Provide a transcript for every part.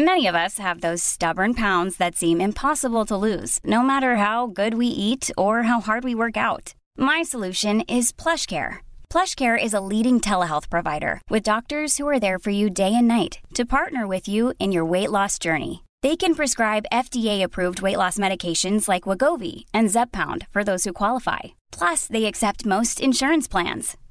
Many of us have those stubborn pounds that seem impossible to lose, no matter how good we eat or how hard we work out. My solution is PlushCare. PlushCare is a leading telehealth provider with doctors who are there for you day and night to partner with you in your weight loss journey. They can prescribe FDA-approved weight loss medications like Wegovy and Zepbound for those who qualify. Plus, they accept most insurance plans.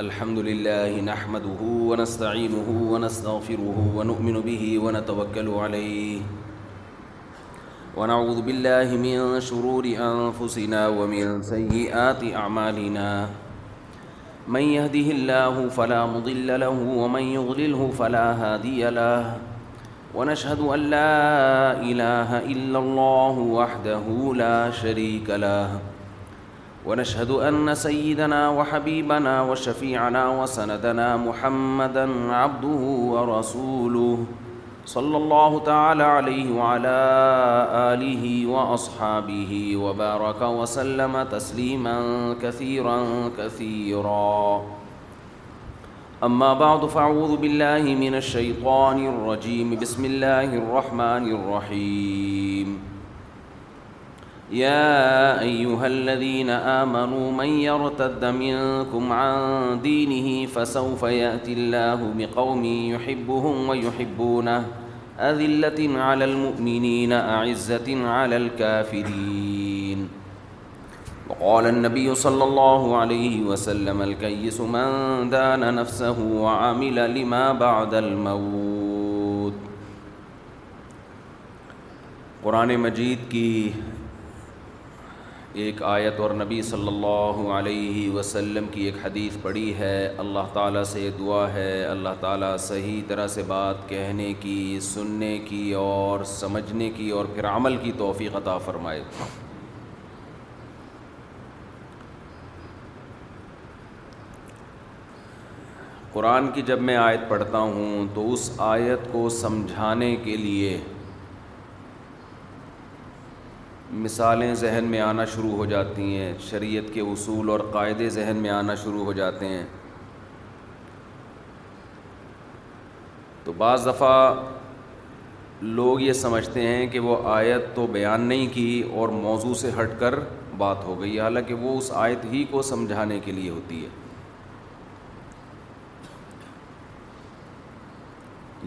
الحمد لله نحمده ونستعينه ونستغفره ونؤمن به ونتوكل عليه ونعوذ بالله من شرور أنفسنا ومن سيئات أعمالنا من يهده الله فلا مضل له ومن يغلله فلا هادي له ونشهد أن لا إله إلا الله وحده لا شريك له ونشهد أن سيدنا وحبيبنا وشفيعنا وسندنا محمدا عبده ورسوله صلى الله تعالى عليه وعلى آله وأصحابه وبارك وسلم تسليما كثيرا كثيرا أما بعد فاعوذ بالله من الشيطان الرجيم بسم الله الرحمن الرحيم يا أيها الذين آمنوا من يرتد منكم عن دينه فسوف يأتي الله بقوم يحبهم ويحبونه أذلة على المؤمنين أعزة على الكافرين وقال النبي صلى الله عليه وسلم الكيس من دان نفسه وعمل لما بعد الموت قرآن مجید کی ایک آیت اور نبی صلی اللہ علیہ وسلم کی ایک حدیث پڑی ہے اللہ تعالیٰ سے دعا ہے اللہ تعالیٰ صحیح طرح سے بات کہنے کی سننے کی اور سمجھنے کی اور پھر عمل کی توفیق عطا فرمائے قرآن کی جب میں آیت پڑھتا ہوں تو اس آیت کو سمجھانے کے لیے مثالیں ذہن میں آنا شروع ہو جاتی ہیں شریعت کے اصول اور قاعدے ذہن میں آنا شروع ہو جاتے ہیں تو بعض دفعہ لوگ یہ سمجھتے ہیں کہ وہ آیت تو بیان نہیں کی اور موضوع سے ہٹ کر بات ہو گئی حالانکہ وہ اس آیت ہی کو سمجھانے کے لیے ہوتی ہے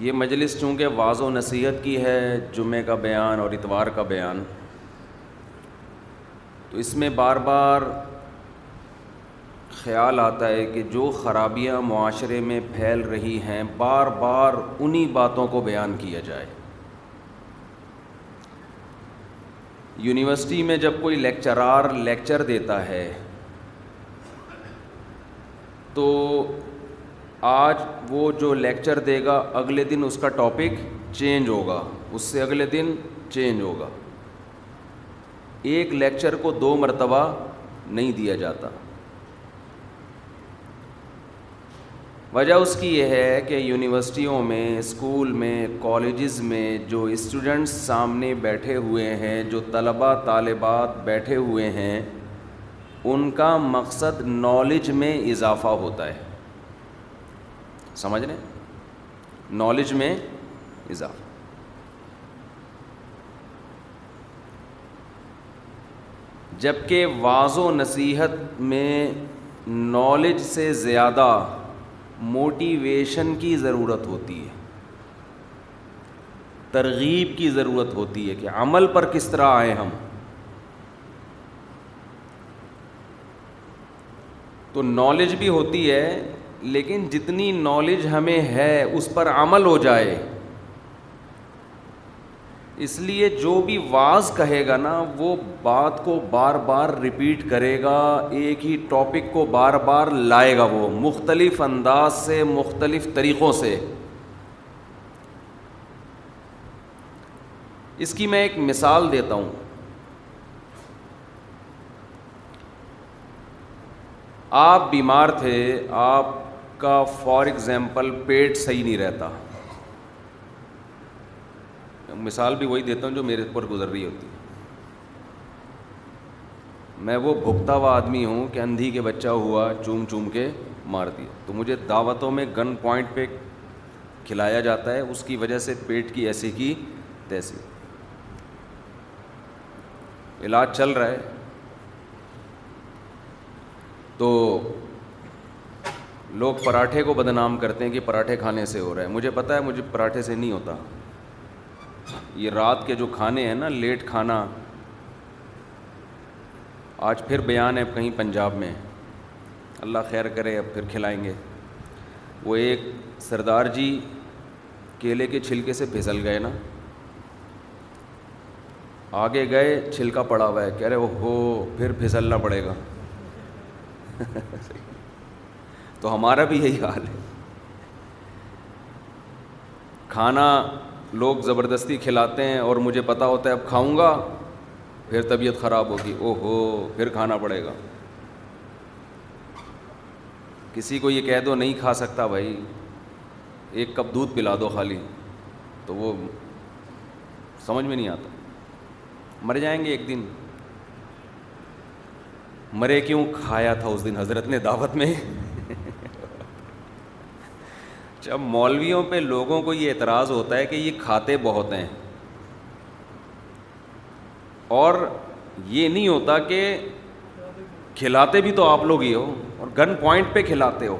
یہ مجلس چونکہ واض و نصیحت کی ہے جمعہ کا بیان اور اتوار کا بیان تو اس میں بار بار خیال آتا ہے کہ جو خرابیاں معاشرے میں پھیل رہی ہیں بار بار انہی باتوں کو بیان کیا جائے یونیورسٹی میں جب کوئی لیکچرار لیکچر دیتا ہے تو آج وہ جو لیکچر دے گا اگلے دن اس کا ٹاپک چینج ہوگا اس سے اگلے دن چینج ہوگا ایک لیکچر کو دو مرتبہ نہیں دیا جاتا وجہ اس کی یہ ہے کہ یونیورسٹیوں میں اسکول میں کالجز میں جو اسٹوڈنٹس سامنے بیٹھے ہوئے ہیں جو طلبہ طالبات بیٹھے ہوئے ہیں ان کا مقصد نالج میں اضافہ ہوتا ہے سمجھ رہے ہیں نالج میں اضافہ جب کہ واض و نصیحت میں نالج سے زیادہ موٹیویشن کی ضرورت ہوتی ہے ترغیب کی ضرورت ہوتی ہے کہ عمل پر کس طرح آئیں ہم تو نالج بھی ہوتی ہے لیکن جتنی نالج ہمیں ہے اس پر عمل ہو جائے اس لیے جو بھی واز کہے گا نا وہ بات کو بار بار ریپیٹ کرے گا ایک ہی ٹاپک کو بار بار لائے گا وہ مختلف انداز سے مختلف طریقوں سے اس کی میں ایک مثال دیتا ہوں آپ بیمار تھے آپ کا فار ایگزامپل پیٹ صحیح نہیں رہتا مثال بھی وہی دیتا ہوں جو میرے پر گزر رہی ہوتی ہے میں وہ بھگتا ہوا آدمی ہوں کہ اندھی کے بچہ ہوا چوم چوم کے مار دیا تو مجھے دعوتوں میں گن پوائنٹ پہ کھلایا جاتا ہے اس کی وجہ سے پیٹ کی ایسی کی تیسی علاج چل رہا ہے تو لوگ پراٹھے کو بدنام کرتے ہیں کہ پراٹھے کھانے سے ہو رہا ہے مجھے پتا ہے مجھے پراٹھے سے نہیں ہوتا یہ رات کے جو کھانے ہیں نا لیٹ کھانا آج پھر بیان ہے کہیں پنجاب میں اللہ خیر کرے اب پھر کھلائیں گے وہ ایک سردار جی کیلے کے چھلکے سے پھسل گئے نا آگے گئے چھلکا پڑا ہوا ہے کہہ رہے وہ ہو پھر پھسلنا پڑے گا تو ہمارا بھی یہی حال ہے کھانا لوگ زبردستی کھلاتے ہیں اور مجھے پتا ہوتا ہے اب کھاؤں گا پھر طبیعت خراب ہوگی او ہو پھر کھانا پڑے گا کسی کو یہ کہہ دو نہیں کھا سکتا بھائی ایک کپ دودھ پلا دو خالی تو وہ سمجھ میں نہیں آتا مر جائیں گے ایک دن مرے کیوں کھایا تھا اس دن حضرت نے دعوت میں جب مولویوں پہ لوگوں کو یہ اعتراض ہوتا ہے کہ یہ کھاتے بہت ہیں اور یہ نہیں ہوتا کہ کھلاتے بھی تو آپ لوگ ہی ہو اور گن پوائنٹ پہ کھلاتے ہو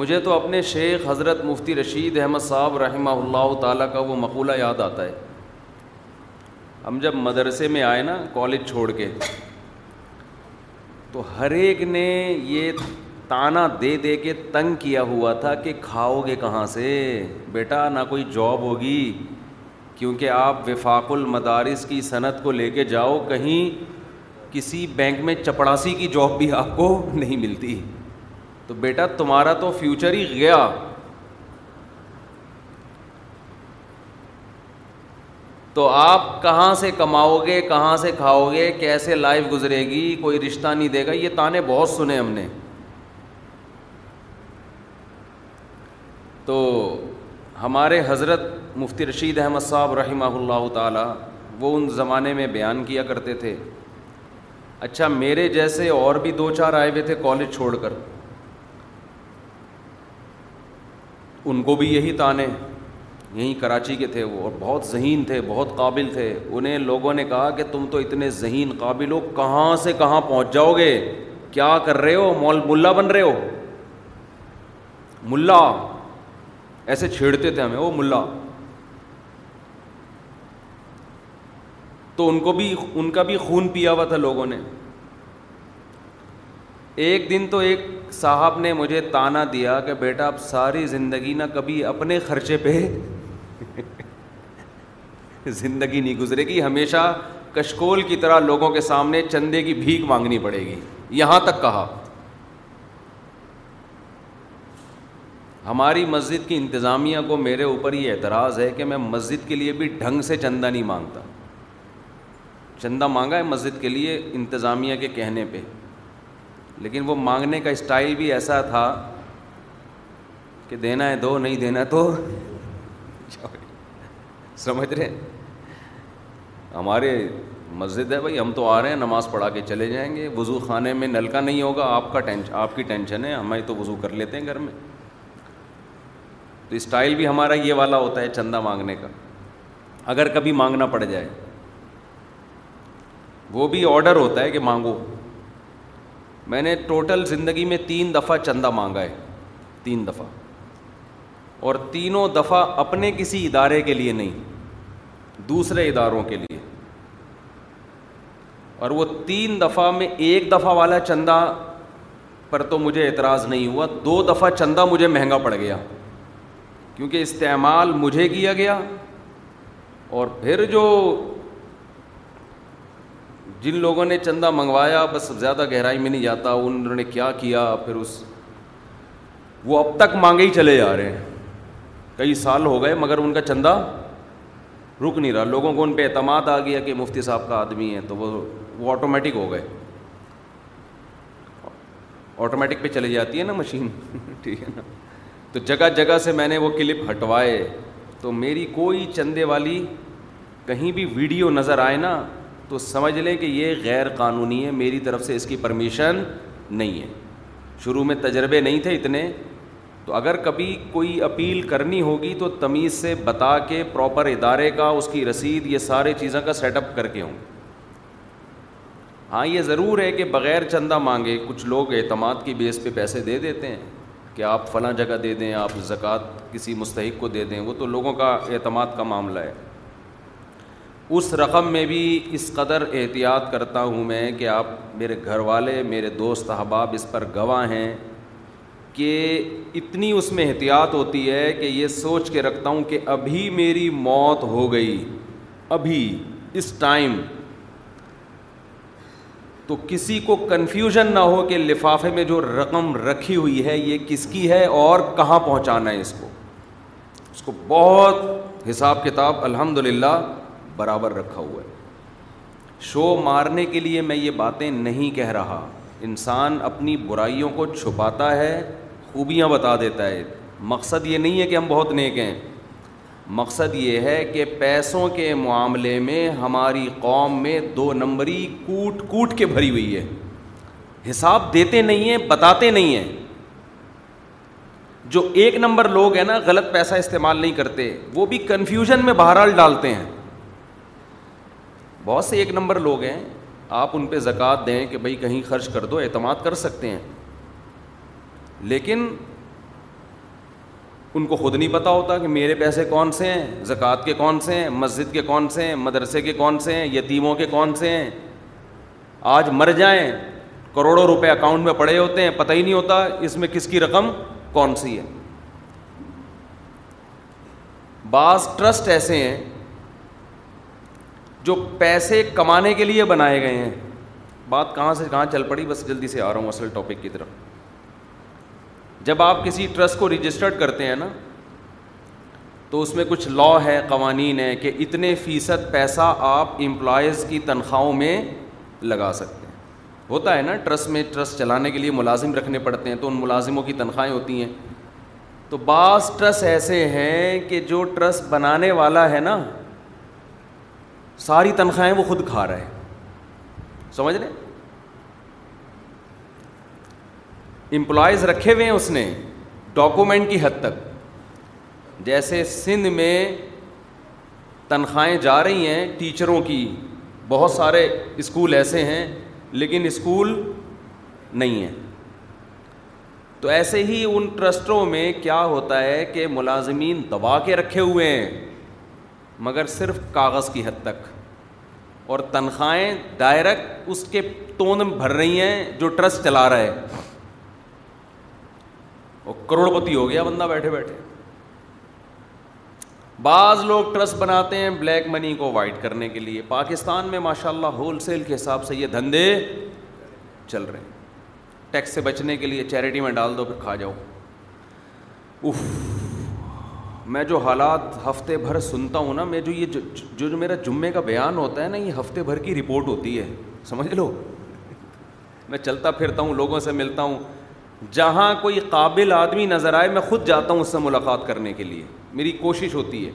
مجھے تو اپنے شیخ حضرت مفتی رشید احمد صاحب رحمہ اللہ تعالیٰ کا وہ مقولہ یاد آتا ہے ہم جب مدرسے میں آئے نا کالج چھوڑ کے تو ہر ایک نے یہ تانا دے دے کے تنگ کیا ہوا تھا کہ کھاؤ گے کہاں سے بیٹا نہ کوئی جاب ہوگی کیونکہ آپ وفاق المدارس کی صنعت کو لے کے جاؤ کہیں کسی بینک میں چپڑاسی کی جاب بھی آپ کو نہیں ملتی تو بیٹا تمہارا تو فیوچر ہی گیا تو آپ کہاں سے کماؤ گے کہاں سے کھاؤ گے کیسے لائف گزرے گی کوئی رشتہ نہیں دے گا یہ تانے بہت سنے ہم نے تو ہمارے حضرت مفتی رشید احمد صاحب رحمہ اللہ تعالیٰ وہ ان زمانے میں بیان کیا کرتے تھے اچھا میرے جیسے اور بھی دو چار آئے ہوئے تھے کالج چھوڑ کر ان کو بھی یہی تانے یہی کراچی کے تھے وہ اور بہت ذہین تھے بہت قابل تھے انہیں لوگوں نے کہا کہ تم تو اتنے ذہین قابل ہو کہاں سے کہاں پہنچ جاؤ گے کیا کر رہے ہو مول ملا بن رہے ہو ملا ایسے چھیڑتے تھے ہمیں وہ ملا تو ان کو بھی ان کا بھی خون پیا ہوا تھا لوگوں نے ایک دن تو ایک صاحب نے مجھے تانا دیا کہ بیٹا آپ ساری زندگی نہ کبھی اپنے خرچے پہ زندگی نہیں گزرے گی ہمیشہ کشکول کی طرح لوگوں کے سامنے چندے کی بھیک مانگنی پڑے گی یہاں تک کہا ہماری مسجد کی انتظامیہ کو میرے اوپر یہ اعتراض ہے کہ میں مسجد کے لیے بھی ڈھنگ سے چندہ نہیں مانگتا چندہ مانگا ہے مسجد کے لیے انتظامیہ کے کہنے پہ لیکن وہ مانگنے کا اسٹائل بھی ایسا تھا کہ دینا ہے دو نہیں دینا تو سمجھ رہے ہیں ہمارے مسجد ہے بھائی ہم تو آ رہے ہیں نماز پڑھا کے چلے جائیں گے وضو خانے میں نلکا نہیں ہوگا آپ کا ٹینشن آپ کی ٹینشن ہے ہمیں تو وضو کر لیتے ہیں گھر میں تو اسٹائل بھی ہمارا یہ والا ہوتا ہے چندہ مانگنے کا اگر کبھی مانگنا پڑ جائے وہ بھی آڈر ہوتا ہے کہ مانگو میں نے ٹوٹل زندگی میں تین دفعہ چندہ مانگا ہے تین دفعہ اور تینوں دفعہ اپنے کسی ادارے کے لیے نہیں دوسرے اداروں کے لیے اور وہ تین دفعہ میں ایک دفعہ والا چندہ پر تو مجھے اعتراض نہیں ہوا دو دفعہ چندہ مجھے مہنگا پڑ گیا کیونکہ استعمال مجھے کیا گیا اور پھر جو جن لوگوں نے چندہ منگوایا بس زیادہ گہرائی میں نہیں جاتا انہوں نے کیا کیا پھر اس وہ اب تک مانگے ہی چلے جا رہے ہیں کئی سال ہو گئے مگر ان کا چندہ رک نہیں رہا لوگوں کو ان پہ اعتماد آ گیا کہ مفتی صاحب کا آدمی ہے تو وہ وہ آٹومیٹک ہو گئے آٹومیٹک پہ چلی جاتی ہے نا مشین ٹھیک ہے نا تو جگہ جگہ سے میں نے وہ کلپ ہٹوائے تو میری کوئی چندے والی کہیں بھی ویڈیو نظر آئے نا تو سمجھ لیں کہ یہ غیر قانونی ہے میری طرف سے اس کی پرمیشن نہیں ہے شروع میں تجربے نہیں تھے اتنے تو اگر کبھی کوئی اپیل کرنی ہوگی تو تمیز سے بتا کے پراپر ادارے کا اس کی رسید یہ سارے چیزوں کا سیٹ اپ کر کے ہوں ہاں یہ ضرور ہے کہ بغیر چندہ مانگے کچھ لوگ اعتماد کی بیس پہ پیسے دے دیتے ہیں کہ آپ فلاں جگہ دے دیں آپ زکوٰۃ کسی مستحق کو دے دیں وہ تو لوگوں کا اعتماد کا معاملہ ہے اس رقم میں بھی اس قدر احتیاط کرتا ہوں میں کہ آپ میرے گھر والے میرے دوست احباب اس پر گواہ ہیں کہ اتنی اس میں احتیاط ہوتی ہے کہ یہ سوچ کے رکھتا ہوں کہ ابھی میری موت ہو گئی ابھی اس ٹائم تو کسی کو کنفیوژن نہ ہو کہ لفافے میں جو رقم رکھی ہوئی ہے یہ کس کی ہے اور کہاں پہنچانا ہے اس کو اس کو بہت حساب کتاب الحمد للہ برابر رکھا ہوا ہے شو مارنے کے لیے میں یہ باتیں نہیں کہہ رہا انسان اپنی برائیوں کو چھپاتا ہے خوبیاں بتا دیتا ہے مقصد یہ نہیں ہے کہ ہم بہت نیک ہیں مقصد یہ ہے کہ پیسوں کے معاملے میں ہماری قوم میں دو نمبری کوٹ کوٹ کے بھری ہوئی ہے حساب دیتے نہیں ہیں بتاتے نہیں ہیں جو ایک نمبر لوگ ہیں نا غلط پیسہ استعمال نہیں کرتے وہ بھی کنفیوژن میں بہرحال ڈالتے ہیں بہت سے ایک نمبر لوگ ہیں آپ ان پہ زکوٰۃ دیں کہ بھائی کہیں خرچ کر دو اعتماد کر سکتے ہیں لیکن ان کو خود نہیں پتا ہوتا کہ میرے پیسے کون سے ہیں زکوٰۃ کے کون سے ہیں مسجد کے کون سے ہیں مدرسے کے کون سے ہیں یتیموں کے کون سے ہیں آج مر جائیں کروڑوں روپے اکاؤنٹ میں پڑے ہوتے ہیں پتہ ہی نہیں ہوتا اس میں کس کی رقم کون سی ہے بعض ٹرسٹ ایسے ہیں جو پیسے کمانے کے لیے بنائے گئے ہیں بات کہاں سے کہاں چل پڑی بس جلدی سے آ رہا ہوں اصل ٹاپک کی طرف جب آپ کسی ٹرسٹ کو رجسٹرڈ کرتے ہیں نا تو اس میں کچھ لا ہے قوانین ہے کہ اتنے فیصد پیسہ آپ امپلائیز کی تنخواہوں میں لگا سکتے ہیں ہوتا ہے نا ٹرسٹ میں ٹرسٹ چلانے کے لیے ملازم رکھنے پڑتے ہیں تو ان ملازموں کی تنخواہیں ہوتی ہیں تو بعض ٹرسٹ ایسے ہیں کہ جو ٹرسٹ بنانے والا ہے نا ساری تنخواہیں وہ خود کھا رہا ہے سمجھ لے امپلائز رکھے ہوئے ہیں اس نے ڈاکومنٹ کی حد تک جیسے سندھ میں تنخواہیں جا رہی ہیں ٹیچروں کی بہت سارے اسکول ایسے ہیں لیکن اسکول نہیں ہیں تو ایسے ہی ان ٹرسٹوں میں کیا ہوتا ہے کہ ملازمین دبا کے رکھے ہوئے ہیں مگر صرف کاغذ کی حد تک اور تنخواہیں ڈائریکٹ اس کے تون بھر رہی ہیں جو ٹرسٹ چلا رہا ہے وہ کروڑپتی ہو گیا بندہ بیٹھے بیٹھے بعض لوگ ٹرسٹ بناتے ہیں بلیک منی کو وائٹ کرنے کے لیے پاکستان میں ماشاء اللہ ہول سیل کے حساب سے یہ دھندے چل رہے ہیں ٹیکس سے بچنے کے لیے چیریٹی میں ڈال دو پھر کھا جاؤ میں جو حالات ہفتے بھر سنتا ہوں نا میں جو یہ جو جو میرا جمعے کا بیان ہوتا ہے نا یہ ہفتے بھر کی رپورٹ ہوتی ہے سمجھ لو میں چلتا پھرتا ہوں لوگوں سے ملتا ہوں جہاں کوئی قابل آدمی نظر آئے میں خود جاتا ہوں اس سے ملاقات کرنے کے لیے میری کوشش ہوتی ہے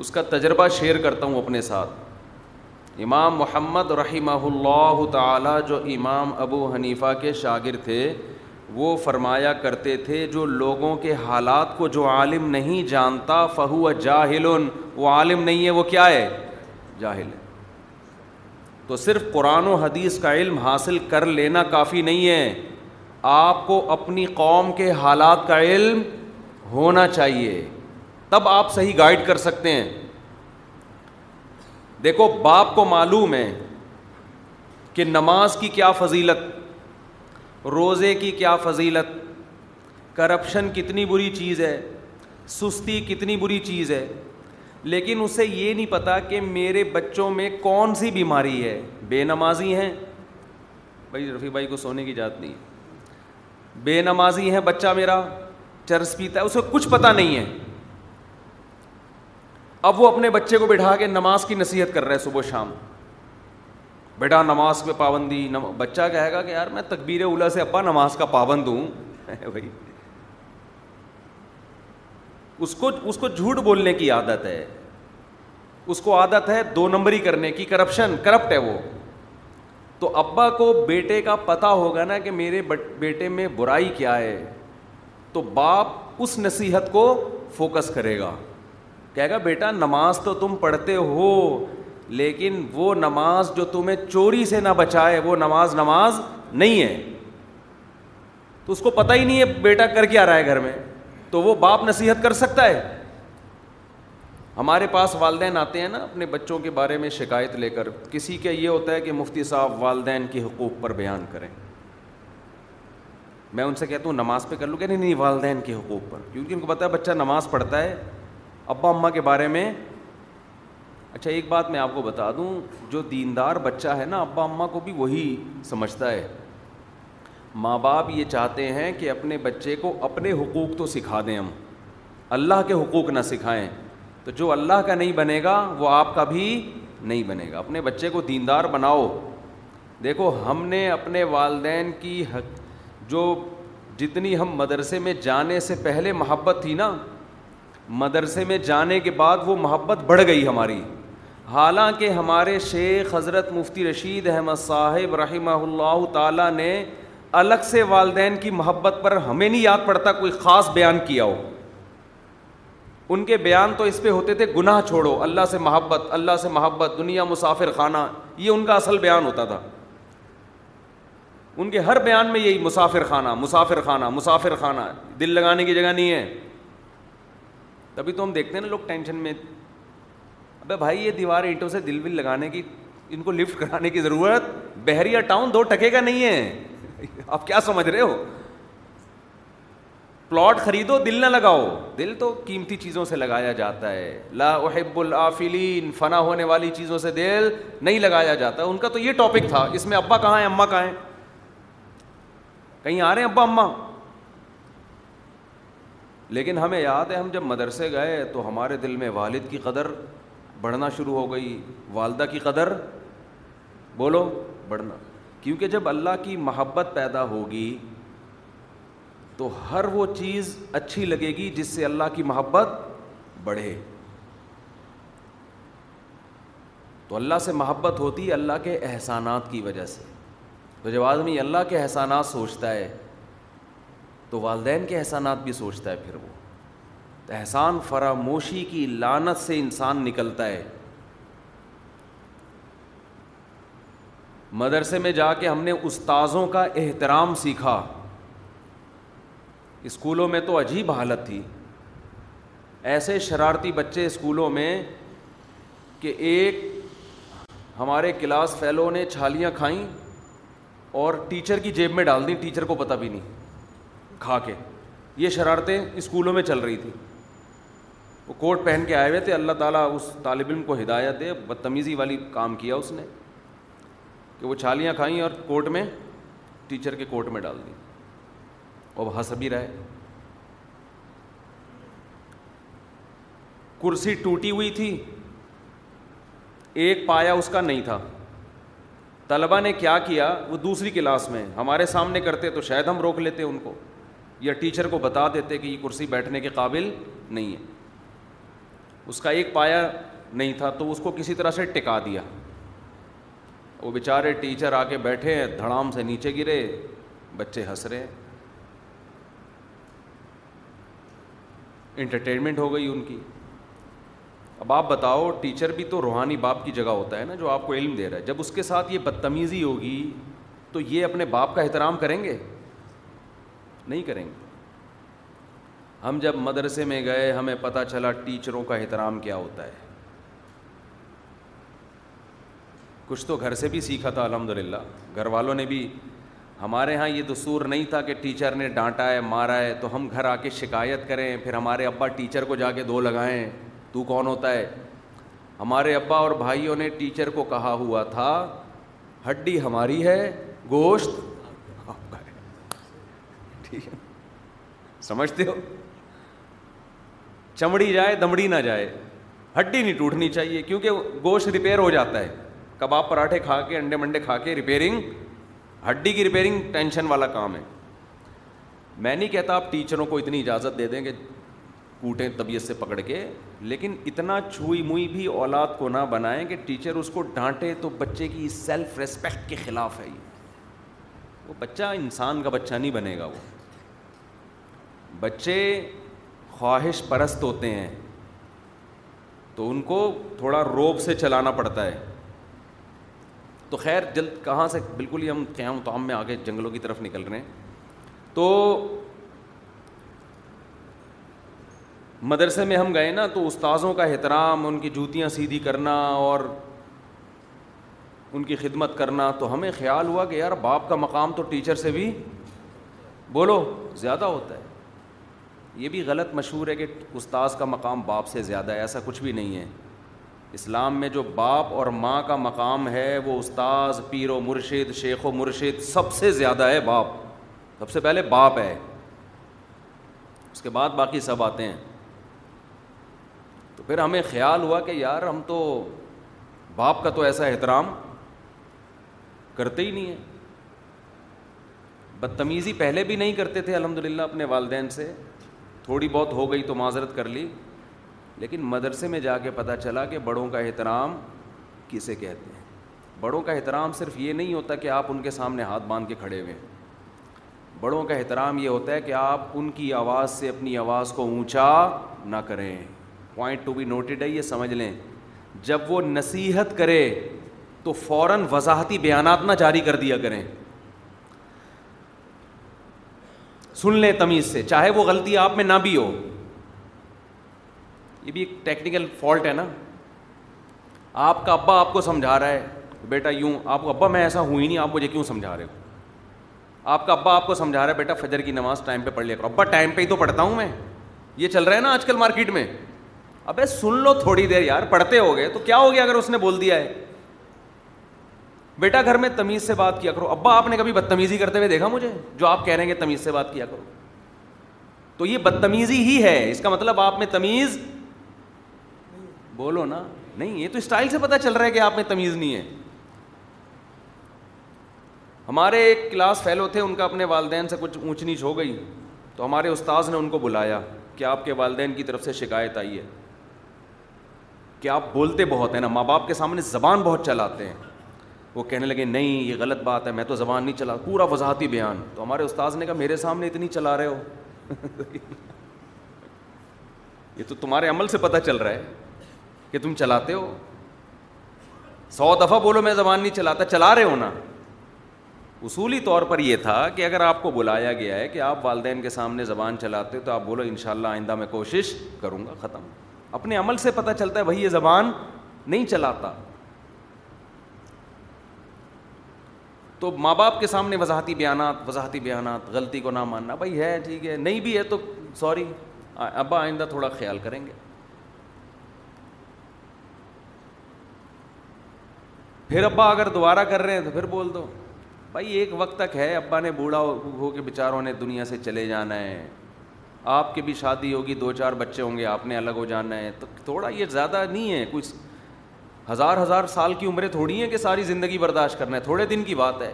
اس کا تجربہ شیئر کرتا ہوں اپنے ساتھ امام محمد رحمہ اللہ تعالی جو امام ابو حنیفہ کے شاگرد تھے وہ فرمایا کرتے تھے جو لوگوں کے حالات کو جو عالم نہیں جانتا فہو جاہل وہ عالم نہیں ہے وہ کیا ہے جاہل تو صرف قرآن و حدیث کا علم حاصل کر لینا کافی نہیں ہے آپ کو اپنی قوم کے حالات کا علم ہونا چاہیے تب آپ صحیح گائڈ کر سکتے ہیں دیکھو باپ کو معلوم ہے کہ نماز کی کیا فضیلت روزے کی کیا فضیلت کرپشن کتنی بری چیز ہے سستی کتنی بری چیز ہے لیکن اسے یہ نہیں پتا کہ میرے بچوں میں کون سی بیماری ہے بے نمازی ہیں بھائی رفیع بھائی کو سونے کی جات نہیں بے نمازی ہے بچہ میرا چرس پیتا ہے اسے کچھ پتا نہیں ہے اب وہ اپنے بچے کو بٹھا کے نماز کی نصیحت کر رہا ہے صبح شام بیٹا نماز پہ پابندی بچہ کہے گا کہ یار میں تقبیر اولا سے ابا نماز کا پابند ہوں بھائی اس کو اس کو جھوٹ بولنے کی عادت ہے اس کو عادت ہے دو نمبری کرنے کی کرپشن کرپٹ ہے وہ تو ابا کو بیٹے کا پتہ ہوگا نا کہ میرے بیٹے میں برائی کیا ہے تو باپ اس نصیحت کو فوکس کرے گا کہے گا بیٹا نماز تو تم پڑھتے ہو لیکن وہ نماز جو تمہیں چوری سے نہ بچائے وہ نماز نماز نہیں ہے تو اس کو پتہ ہی نہیں ہے بیٹا کر کے آ رہا ہے گھر میں تو وہ باپ نصیحت کر سکتا ہے ہمارے پاس والدین آتے ہیں نا اپنے بچوں کے بارے میں شکایت لے کر کسی کا یہ ہوتا ہے کہ مفتی صاحب والدین کے حقوق پر بیان کریں میں ان سے کہتا ہوں نماز پہ کر لوں کہ نہیں نہیں والدین کے حقوق پر کیونکہ ان کو پتا ہے بچہ نماز پڑھتا ہے ابا اماں کے بارے میں اچھا ایک بات میں آپ کو بتا دوں جو دیندار بچہ ہے نا ابا اماں کو بھی وہی سمجھتا ہے ماں باپ یہ چاہتے ہیں کہ اپنے بچے کو اپنے حقوق تو سکھا دیں ہم اللہ کے حقوق نہ سکھائیں تو جو اللہ کا نہیں بنے گا وہ آپ کا بھی نہیں بنے گا اپنے بچے کو دیندار بناؤ دیکھو ہم نے اپنے والدین کی حق جو جتنی ہم مدرسے میں جانے سے پہلے محبت تھی نا مدرسے میں جانے کے بعد وہ محبت بڑھ گئی ہماری حالانکہ ہمارے شیخ حضرت مفتی رشید احمد صاحب رحمہ اللہ تعالیٰ نے الگ سے والدین کی محبت پر ہمیں نہیں یاد پڑتا کوئی خاص بیان کیا ہو ان کے بیان تو اس پہ ہوتے تھے گناہ چھوڑو اللہ سے محبت اللہ سے محبت دنیا مسافر خانہ یہ ان کا اصل بیان ہوتا تھا ان کے ہر بیان میں یہی مسافر خانہ مسافر خانہ مسافر خانہ دل لگانے کی جگہ نہیں ہے تبھی تو ہم دیکھتے ہیں نا لوگ ٹینشن میں ابے بھائی یہ دیوار اینٹوں سے دل بل لگانے کی ان کو لفٹ کرانے کی ضرورت بحریہ ٹاؤن دو ٹکے کا نہیں ہے آپ کیا سمجھ رہے ہو پلاٹ خریدو دل نہ لگاؤ دل تو قیمتی چیزوں سے لگایا جاتا ہے لا احب العافلین فنا ہونے والی چیزوں سے دل نہیں لگایا جاتا ان کا تو یہ ٹاپک تھا اس میں ابا کہاں ہیں اما کہاں ہیں کہیں آ رہے ہیں ابا اما لیکن ہمیں یاد ہے ہم جب مدرسے گئے تو ہمارے دل میں والد کی قدر بڑھنا شروع ہو گئی والدہ کی قدر بولو بڑھنا کیونکہ جب اللہ کی محبت پیدا ہوگی تو ہر وہ چیز اچھی لگے گی جس سے اللہ کی محبت بڑھے تو اللہ سے محبت ہوتی ہے اللہ کے احسانات کی وجہ سے تو جب آدمی اللہ کے احسانات سوچتا ہے تو والدین کے احسانات بھی سوچتا ہے پھر وہ تو احسان فراموشی کی لانت سے انسان نکلتا ہے مدرسے میں جا کے ہم نے استاذوں کا احترام سیکھا اسکولوں میں تو عجیب حالت تھی ایسے شرارتی بچے اسکولوں میں کہ ایک ہمارے کلاس فیلو نے چھالیاں کھائیں اور ٹیچر کی جیب میں ڈال دیں ٹیچر کو پتہ بھی نہیں کھا کے یہ شرارتیں اسکولوں میں چل رہی تھیں وہ کوٹ پہن کے آئے ہوئے تھے اللہ تعالیٰ اس طالب علم کو ہدایت دے بدتمیزی والی کام کیا اس نے کہ وہ چھالیاں کھائیں اور کورٹ میں ٹیچر کے کورٹ میں ڈال دیں اور ہنس بھی رہے کرسی ٹوٹی ہوئی تھی ایک پایا اس کا نہیں تھا طلبا نے کیا کیا وہ دوسری کلاس میں ہمارے سامنے کرتے تو شاید ہم روک لیتے ان کو یا ٹیچر کو بتا دیتے کہ یہ کرسی بیٹھنے کے قابل نہیں ہے اس کا ایک پایا نہیں تھا تو اس کو کسی طرح سے ٹکا دیا وہ بیچارے ٹیچر آ کے بیٹھے ہیں دھڑام سے نیچے گرے بچے ہنس رہے انٹرٹینمنٹ ہو گئی ان کی اب آپ بتاؤ ٹیچر بھی تو روحانی باپ کی جگہ ہوتا ہے نا جو آپ کو علم دے رہا ہے جب اس کے ساتھ یہ بدتمیزی ہوگی تو یہ اپنے باپ کا احترام کریں گے نہیں کریں گے ہم جب مدرسے میں گئے ہمیں پتہ چلا ٹیچروں کا احترام کیا ہوتا ہے کچھ تو گھر سے بھی سیکھا تھا الحمد للہ گھر والوں نے بھی ہمارے یہاں یہ دستور نہیں تھا کہ ٹیچر نے ڈانٹا ہے مارا ہے تو ہم گھر آ کے شکایت کریں پھر ہمارے ابا ٹیچر کو جا کے دو لگائیں تو کون ہوتا ہے ہمارے ابا اور بھائیوں نے ٹیچر کو کہا ہوا تھا ہڈی ہماری ہے گوشت ٹھیک ہے سمجھتے ہو چمڑی جائے دمڑی نہ جائے ہڈی نہیں ٹوٹنی چاہیے کیونکہ گوشت ریپیئر ہو جاتا ہے کباب پراٹھے کھا کے انڈے منڈے کھا کے ریپیرنگ ہڈی کی ریپیئرنگ ٹینشن والا کام ہے میں نہیں کہتا آپ ٹیچروں کو اتنی اجازت دے دیں کہ کوٹیں طبیعت سے پکڑ کے لیکن اتنا چھوئی موئی بھی اولاد کو نہ بنائیں کہ ٹیچر اس کو ڈانٹے تو بچے کی سیلف ریسپیکٹ کے خلاف ہے یہ وہ بچہ انسان کا بچہ نہیں بنے گا وہ بچے خواہش پرست ہوتے ہیں تو ان کو تھوڑا روب سے چلانا پڑتا ہے تو خیر جلد کہاں سے بالکل ہی ہم قیام تعام میں آگے جنگلوں کی طرف نکل رہے ہیں تو مدرسے میں ہم گئے نا تو استاذوں کا احترام ان کی جوتیاں سیدھی کرنا اور ان کی خدمت کرنا تو ہمیں خیال ہوا کہ یار باپ کا مقام تو ٹیچر سے بھی بولو زیادہ ہوتا ہے یہ بھی غلط مشہور ہے کہ استاذ کا مقام باپ سے زیادہ ہے ایسا کچھ بھی نہیں ہے اسلام میں جو باپ اور ماں کا مقام ہے وہ استاذ پیر و مرشد شیخ و مرشد سب سے زیادہ ہے باپ سب سے پہلے باپ ہے اس کے بعد باقی سب آتے ہیں تو پھر ہمیں خیال ہوا کہ یار ہم تو باپ کا تو ایسا احترام کرتے ہی نہیں ہیں بدتمیزی پہلے بھی نہیں کرتے تھے الحمد للہ اپنے والدین سے تھوڑی بہت ہو گئی تو معذرت کر لی لیکن مدرسے میں جا کے پتہ چلا کہ بڑوں کا احترام کسے کہتے ہیں بڑوں کا احترام صرف یہ نہیں ہوتا کہ آپ ان کے سامنے ہاتھ باندھ کے کھڑے ہوئے ہیں بڑوں کا احترام یہ ہوتا ہے کہ آپ ان کی آواز سے اپنی آواز کو اونچا نہ کریں پوائنٹ ٹو بی نوٹڈ ہے یہ سمجھ لیں جب وہ نصیحت کرے تو فوراً وضاحتی بیانات نہ جاری کر دیا کریں سن لیں تمیز سے چاہے وہ غلطی آپ میں نہ بھی ہو یہ بھی ایک ٹیکنیکل فالٹ ہے نا آپ کا ابا آپ کو سمجھا رہا ہے بیٹا یوں آپ کو ابا میں ایسا ہوں ہی نہیں آپ مجھے کیوں سمجھا رہے ہو آپ کا ابا آپ کو سمجھا رہا ہے بیٹا فجر کی نماز ٹائم پہ پڑھ لیا کرو ابا ٹائم پہ ہی تو پڑھتا ہوں میں یہ چل رہا ہے نا آج کل مارکیٹ میں ابے سن لو تھوڑی دیر یار پڑھتے ہو گئے تو کیا ہو گیا اگر اس نے بول دیا ہے بیٹا گھر میں تمیز سے بات کیا کرو ابا آپ نے کبھی بدتمیزی کرتے ہوئے دیکھا مجھے جو آپ کہہ رہے ہیں کہ تمیز سے بات کیا کرو تو یہ بدتمیزی ہی ہے اس کا مطلب آپ میں تمیز بولو نا نہیں یہ تو اسٹائل سے پتا چل رہا ہے کہ آپ میں تمیز نہیں ہے ہمارے ایک کلاس فیلو تھے ان کا اپنے والدین سے کچھ اونچ نیچ ہو گئی تو ہمارے استاذ نے ان کو بلایا کہ آپ کے والدین کی طرف سے شکایت آئی ہے کہ آپ بولتے بہت ہیں نا ماں باپ کے سامنے زبان بہت چلاتے ہیں وہ کہنے لگے نہیں یہ غلط بات ہے میں تو زبان نہیں چلا پورا وضاحتی بیان تو ہمارے استاذ نے کہا میرے سامنے اتنی چلا رہے ہو یہ تو تمہارے عمل سے پتہ چل رہا ہے کہ تم چلاتے ہو سو دفعہ بولو میں زبان نہیں چلاتا چلا رہے ہو نا اصولی طور پر یہ تھا کہ اگر آپ کو بلایا گیا ہے کہ آپ والدین کے سامنے زبان چلاتے ہو تو آپ بولو ان شاء اللہ آئندہ میں کوشش کروں گا ختم اپنے عمل سے پتہ چلتا ہے بھائی یہ زبان نہیں چلاتا تو ماں باپ کے سامنے وضاحتی بیانات وضاحتی بیانات غلطی کو نہ ماننا بھائی ہے ٹھیک ہے نہیں بھی ہے تو سوری ابا آئندہ تھوڑا خیال کریں گے پھر ابا اگر دوبارہ کر رہے ہیں تو پھر بول دو بھائی ایک وقت تک ہے ابا نے بوڑھا ہو کے بیچاروں نے دنیا سے چلے جانا ہے آپ کی بھی شادی ہوگی دو چار بچے ہوں گے آپ نے الگ ہو جانا ہے تو تھوڑا یہ زیادہ نہیں ہے کچھ ہزار ہزار سال کی عمریں تھوڑی ہیں کہ ساری زندگی برداشت کرنا ہے تھوڑے دن کی بات ہے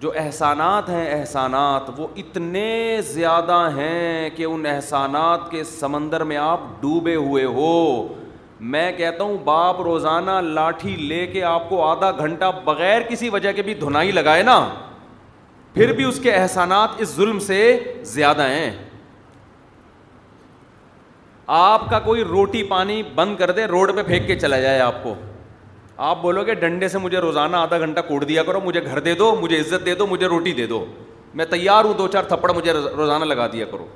جو احسانات ہیں احسانات وہ اتنے زیادہ ہیں کہ ان احسانات کے سمندر میں آپ ڈوبے ہوئے ہو میں کہتا ہوں باپ روزانہ لاٹھی لے کے آپ کو آدھا گھنٹہ بغیر کسی وجہ کے بھی دھنائی لگائے نا پھر بھی اس کے احسانات اس ظلم سے زیادہ ہیں آپ کا کوئی روٹی پانی بند کر دے روڈ پہ پھینک کے چلا جائے آپ کو آپ بولو گے ڈنڈے سے مجھے روزانہ آدھا گھنٹہ کوٹ دیا کرو مجھے گھر دے دو مجھے عزت دے دو مجھے روٹی دے دو میں تیار ہوں دو چار تھپڑ مجھے روزانہ لگا دیا کرو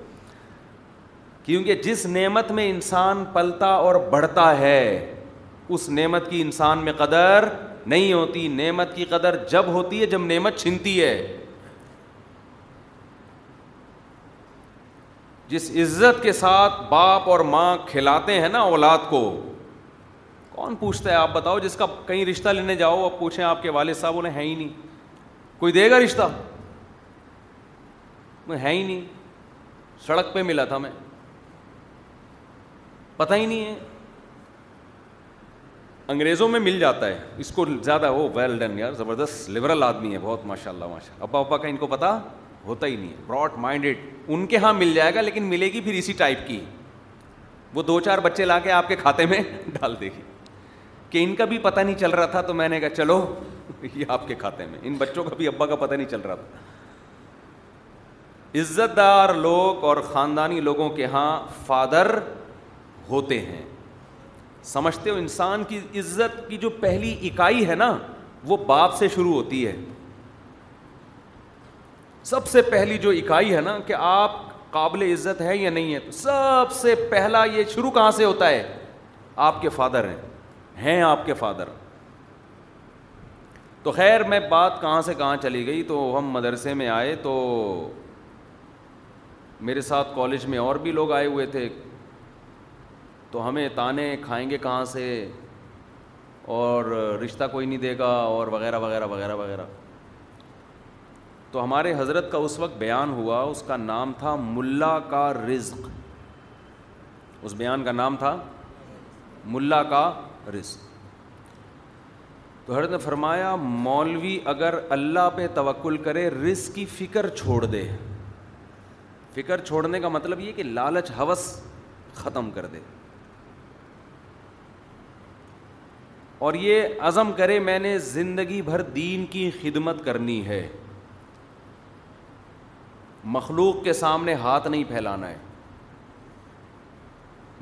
کیونکہ جس نعمت میں انسان پلتا اور بڑھتا ہے اس نعمت کی انسان میں قدر نہیں ہوتی نعمت کی قدر جب ہوتی ہے جب نعمت چھنتی ہے جس عزت کے ساتھ باپ اور ماں کھلاتے ہیں نا اولاد کو کون پوچھتا ہے آپ بتاؤ جس کا کہیں رشتہ لینے جاؤ اب پوچھیں آپ کے والد صاحب انہیں ہے ہی نہیں کوئی دے گا رشتہ ہے ہی نہیں سڑک پہ ملا تھا میں پتہ ہی نہیں ہے انگریزوں میں مل جاتا ہے اس کو زیادہ وہ ویل ڈن یار زبردست لبرل آدمی ہے بہت ماشاء اللہ ماشاء اللہ ابا ابا کا ان کو پتا ہوتا ہی نہیں ہے براڈ مائنڈیڈ ان کے ہاں مل جائے گا لیکن ملے گی پھر اسی ٹائپ کی وہ دو چار بچے لا کے آپ کے کھاتے میں ڈال دے گی کہ ان کا بھی پتہ نہیں چل رہا تھا تو میں نے کہا چلو یہ آپ کے کھاتے میں ان بچوں کا بھی ابا کا پتہ نہیں چل رہا تھا عزت دار لوگ اور خاندانی لوگوں کے ہاں فادر ہوتے ہیں سمجھتے ہو انسان کی عزت کی جو پہلی اکائی ہے نا وہ باپ سے شروع ہوتی ہے سب سے پہلی جو اکائی ہے نا کہ آپ قابل عزت ہے یا نہیں ہے تو سب سے پہلا یہ شروع کہاں سے ہوتا ہے آپ کے فادر ہیں ہیں آپ کے فادر تو خیر میں بات کہاں سے کہاں چلی گئی تو ہم مدرسے میں آئے تو میرے ساتھ کالج میں اور بھی لوگ آئے ہوئے تھے تو ہمیں تانے کھائیں گے کہاں سے اور رشتہ کوئی نہیں دے گا اور وغیرہ وغیرہ وغیرہ وغیرہ تو ہمارے حضرت کا اس وقت بیان ہوا اس کا نام تھا ملا کا رزق اس بیان کا نام تھا ملا کا رزق تو حضرت نے فرمایا مولوی اگر اللہ پہ توکل کرے رزق کی فکر چھوڑ دے فکر چھوڑنے کا مطلب یہ کہ لالچ حوث ختم کر دے اور یہ عزم کرے میں نے زندگی بھر دین کی خدمت کرنی ہے مخلوق کے سامنے ہاتھ نہیں پھیلانا ہے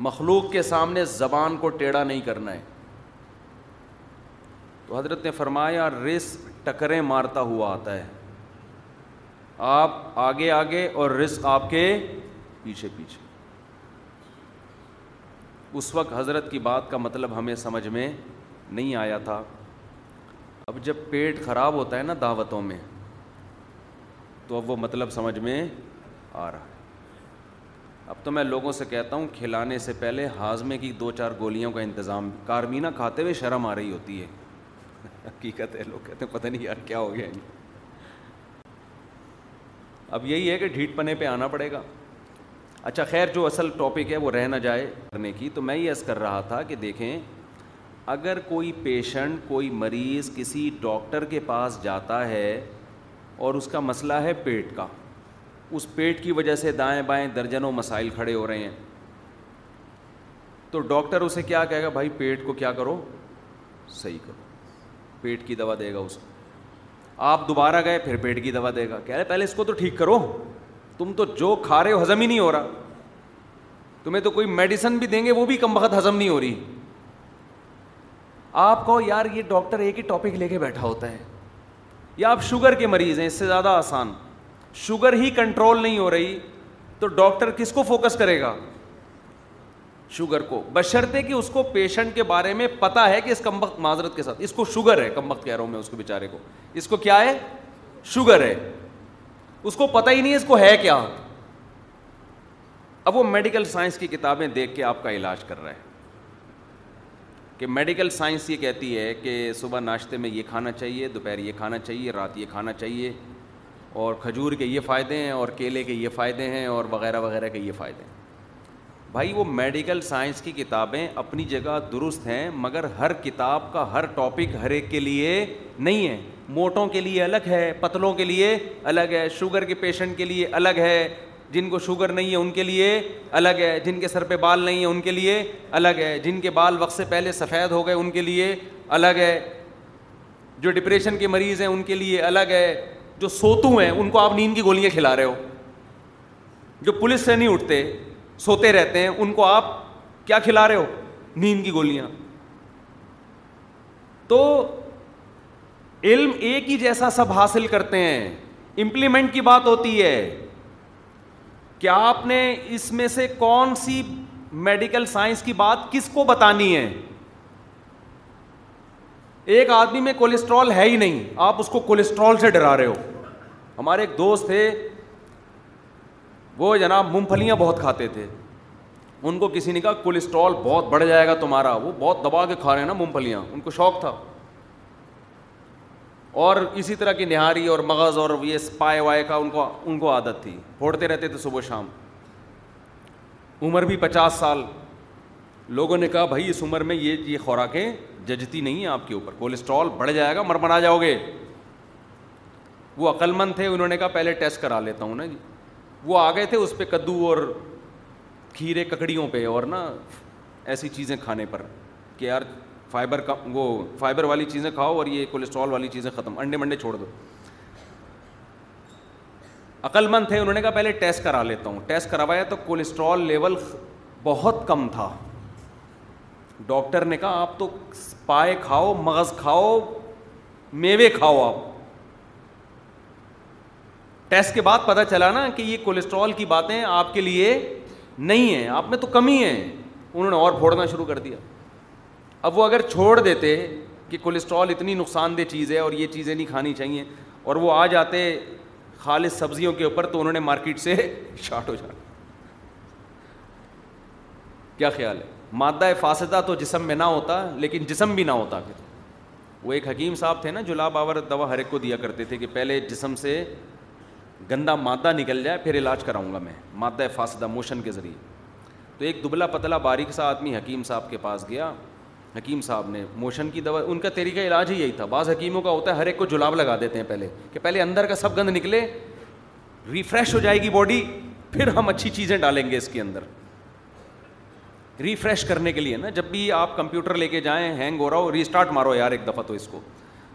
مخلوق کے سامنے زبان کو ٹیڑھا نہیں کرنا ہے تو حضرت نے فرمایا رس ٹکریں مارتا ہوا آتا ہے آپ آگے آگے اور رس آپ کے پیچھے پیچھے اس وقت حضرت کی بات کا مطلب ہمیں سمجھ میں نہیں آیا تھا اب جب پیٹ خراب ہوتا ہے نا دعوتوں میں تو اب وہ مطلب سمجھ میں آ رہا ہے اب تو میں لوگوں سے کہتا ہوں کھلانے سے پہلے ہاضمے کی دو چار گولیاں کا انتظام کارمینہ کھاتے ہوئے شرم آ رہی ہوتی ہے حقیقت ہے لوگ کہتے ہیں پتہ نہیں یار کیا ہو گیا اب یہی ہے کہ ڈھیٹ پنے پہ آنا پڑے گا اچھا خیر جو اصل ٹاپک ہے وہ رہ نہ جائے کرنے کی تو میں یہ عرض کر رہا تھا کہ دیکھیں اگر کوئی پیشنٹ کوئی مریض کسی ڈاکٹر کے پاس جاتا ہے اور اس کا مسئلہ ہے پیٹ کا اس پیٹ کی وجہ سے دائیں بائیں درجنوں مسائل کھڑے ہو رہے ہیں تو ڈاکٹر اسے کیا کہے گا بھائی پیٹ کو کیا کرو صحیح کرو پیٹ کی دوا دے گا اس کو آپ دوبارہ گئے پھر پیٹ کی دوا دے گا کہہ رہے پہلے اس کو تو ٹھیک کرو تم تو جو کھا رہے ہو ہضم ہی نہیں ہو رہا تمہیں تو کوئی میڈیسن بھی دیں گے وہ بھی کم وقت ہضم نہیں ہو رہی آپ کو یار یہ ڈاکٹر ایک ہی ٹاپک لے کے بیٹھا ہوتا ہے یا آپ شوگر کے مریض ہیں اس سے زیادہ آسان شوگر ہی کنٹرول نہیں ہو رہی تو ڈاکٹر کس کو فوکس کرے گا شوگر کو بشرطے کہ اس کو پیشنٹ کے بارے میں پتا ہے کہ اس کم وقت معذرت کے ساتھ اس کو شوگر ہے کم وقت کہہ رہا ہوں میں اس کو بیچارے کو اس کو کیا ہے شوگر ہے اس کو پتا ہی نہیں اس کو ہے کیا اب وہ میڈیکل سائنس کی کتابیں دیکھ کے آپ کا علاج کر رہا ہے کہ میڈیکل سائنس یہ کہتی ہے کہ صبح ناشتے میں یہ کھانا چاہیے دوپہر یہ کھانا چاہیے رات یہ کھانا چاہیے اور کھجور کے یہ فائدے ہیں اور کیلے کے یہ فائدے ہیں اور وغیرہ وغیرہ کے یہ فائدے ہیں بھائی وہ میڈیکل سائنس کی کتابیں اپنی جگہ درست ہیں مگر ہر کتاب کا ہر ٹاپک ہر ایک کے لیے نہیں ہے موٹوں کے لیے الگ ہے پتلوں کے لیے الگ ہے شوگر کے پیشنٹ کے لیے الگ ہے جن کو شوگر نہیں ہے ان کے لیے الگ ہے جن کے سر پہ بال نہیں ہے ان کے لیے الگ ہے جن کے بال وقت سے پہلے سفید ہو گئے ان کے لیے الگ ہے جو ڈپریشن کے مریض ہیں ان کے لیے الگ ہے جو سوتو ہیں ان کو آپ نیند کی گولیاں کھلا رہے ہو جو پولیس سے نہیں اٹھتے سوتے رہتے ہیں ان کو آپ کیا کھلا رہے ہو نیند کی گولیاں تو علم ایک ہی جیسا سب حاصل کرتے ہیں امپلیمنٹ کی بات ہوتی ہے آپ نے اس میں سے کون سی میڈیکل سائنس کی بات کس کو بتانی ہے ایک آدمی میں کولیسٹرول ہے ہی نہیں آپ اس کو کولیسٹرول سے ڈرا رہے ہو ہمارے ایک دوست تھے وہ جناب مونگ پھلیاں بہت کھاتے تھے ان کو کسی نے کہا کولیسٹرول بہت بڑھ جائے گا تمہارا وہ بہت دبا کے کھا رہے ہیں نا مونگ پھلیاں ان کو شوق تھا اور اسی طرح کی نہاری اور مغز اور یہ پائے وائے کا ان کو ان کو عادت تھی پھوڑتے رہتے تھے صبح شام عمر بھی پچاس سال لوگوں نے کہا بھائی اس عمر میں یہ یہ خوراکیں ججتی نہیں ہیں آپ کے اوپر کولیسٹرول بڑھ جائے گا مر آ جاؤ گے وہ عقلمند تھے انہوں نے کہا پہلے ٹیسٹ کرا لیتا ہوں نا جی وہ آ گئے تھے اس پہ کدو اور کھیرے ککڑیوں پہ اور نا ایسی چیزیں کھانے پر کہ یار فائبر کا وہ فائبر والی چیزیں کھاؤ اور یہ کولیسٹرول والی چیزیں ختم انڈے منڈے چھوڑ دو عقل مند تھے انہوں نے کہا پہلے ٹیسٹ کرا لیتا ہوں ٹیسٹ کروایا تو کولیسٹرول لیول بہت کم تھا ڈاکٹر نے کہا آپ تو پائے کھاؤ مغز کھاؤ میوے کھاؤ آپ ٹیسٹ کے بعد پتا چلا نا کہ یہ کولیسٹرول کی باتیں آپ کے لیے نہیں ہیں آپ میں تو کمی ہے انہوں نے اور پھوڑنا شروع کر دیا اب وہ اگر چھوڑ دیتے کہ کولیسٹرول اتنی نقصان دہ چیز ہے اور یہ چیزیں نہیں کھانی چاہیے اور وہ آ جاتے خالص سبزیوں کے اوپر تو انہوں نے مارکیٹ سے شاٹ ہو جاتا کیا خیال ہے مادہ فاصدہ تو جسم میں نہ ہوتا لیکن جسم بھی نہ ہوتا پھر وہ ایک حکیم صاحب تھے نا جو لاب آور دوا ہر ایک کو دیا کرتے تھے کہ پہلے جسم سے گندا مادہ نکل جائے پھر علاج کراؤں گا میں مادہ فاصدہ موشن کے ذریعے تو ایک دبلا پتلا باریک سا آدمی حکیم صاحب کے پاس گیا حکیم صاحب نے موشن کی دوا ان کا طریقہ علاج ہی یہی تھا بعض حکیموں کا ہوتا ہے ہر ایک کو جلاب لگا دیتے ہیں پہلے کہ پہلے اندر کا سب گند نکلے ریفریش ہو جائے گی باڈی پھر ہم اچھی چیزیں ڈالیں گے اس کے اندر ریفریش کرنے کے لیے نا جب بھی آپ کمپیوٹر لے کے جائیں ہینگ ہو رہا ہو ریسٹارٹ مارو یار ایک دفعہ تو اس کو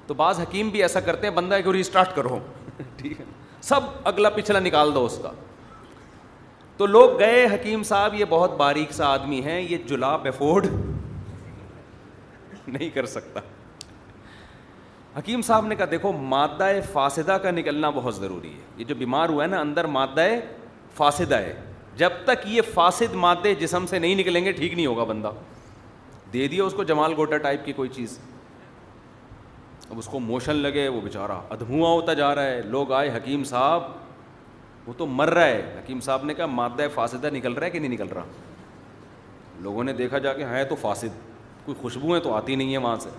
تو بعض حکیم بھی ایسا کرتے ہیں بندہ ہے کہ ریسٹارٹ کرو ٹھیک ہے سب اگلا پچھلا نکال دو اس کا تو لوگ گئے حکیم صاحب یہ بہت باریک سا آدمی ہیں یہ جلاب افورڈ نہیں کر سکتا حکیم صاحب نے کہا دیکھو مادہ فاسدہ کا نکلنا بہت ضروری ہے یہ جو بیمار ہوا ہے نا اندر مادہ فاسدہ ہے جب تک یہ فاسد مادے جسم سے نہیں نکلیں گے ٹھیک نہیں ہوگا بندہ دے دیا اس کو جمال گوٹا ٹائپ کی کوئی چیز اب اس کو موشن لگے وہ بیچارہ ادھواں ہوتا جا رہا ہے لوگ آئے حکیم صاحب وہ تو مر رہا ہے حکیم صاحب نے کہا مادہ فاسدہ نکل رہا ہے کہ نہیں نکل رہا لوگوں نے دیکھا جا کے ہے تو فاسد کوئی خوشبوئیں تو آتی نہیں ہیں وہاں سے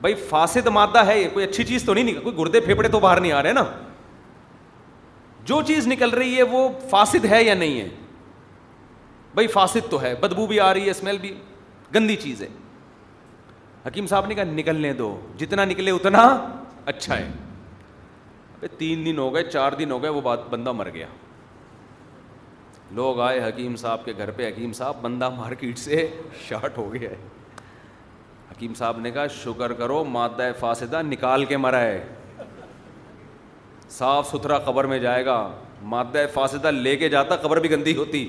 بھائی فاسد مادہ ہے یہ کوئی اچھی چیز تو نہیں نکل کوئی گردے پھیپڑے تو باہر نہیں آ رہے نا جو چیز نکل رہی ہے وہ فاسد ہے یا نہیں ہے بھائی فاسد تو ہے بدبو بھی آ رہی ہے اسمیل بھی گندی چیز ہے حکیم صاحب نے کہا نکلنے دو جتنا نکلے اتنا اچھا ہے تین دن ہو گئے چار دن ہو گئے وہ بات بندہ مر گیا لوگ آئے حکیم صاحب کے گھر پہ حکیم صاحب بندہ مارکیٹ سے شارٹ ہو گیا ہے حکیم صاحب نے کہا شکر کرو مادہ فاسدہ نکال کے مرا ہے صاف ستھرا قبر میں جائے گا مادہ فاسدہ لے کے جاتا قبر بھی گندی ہوتی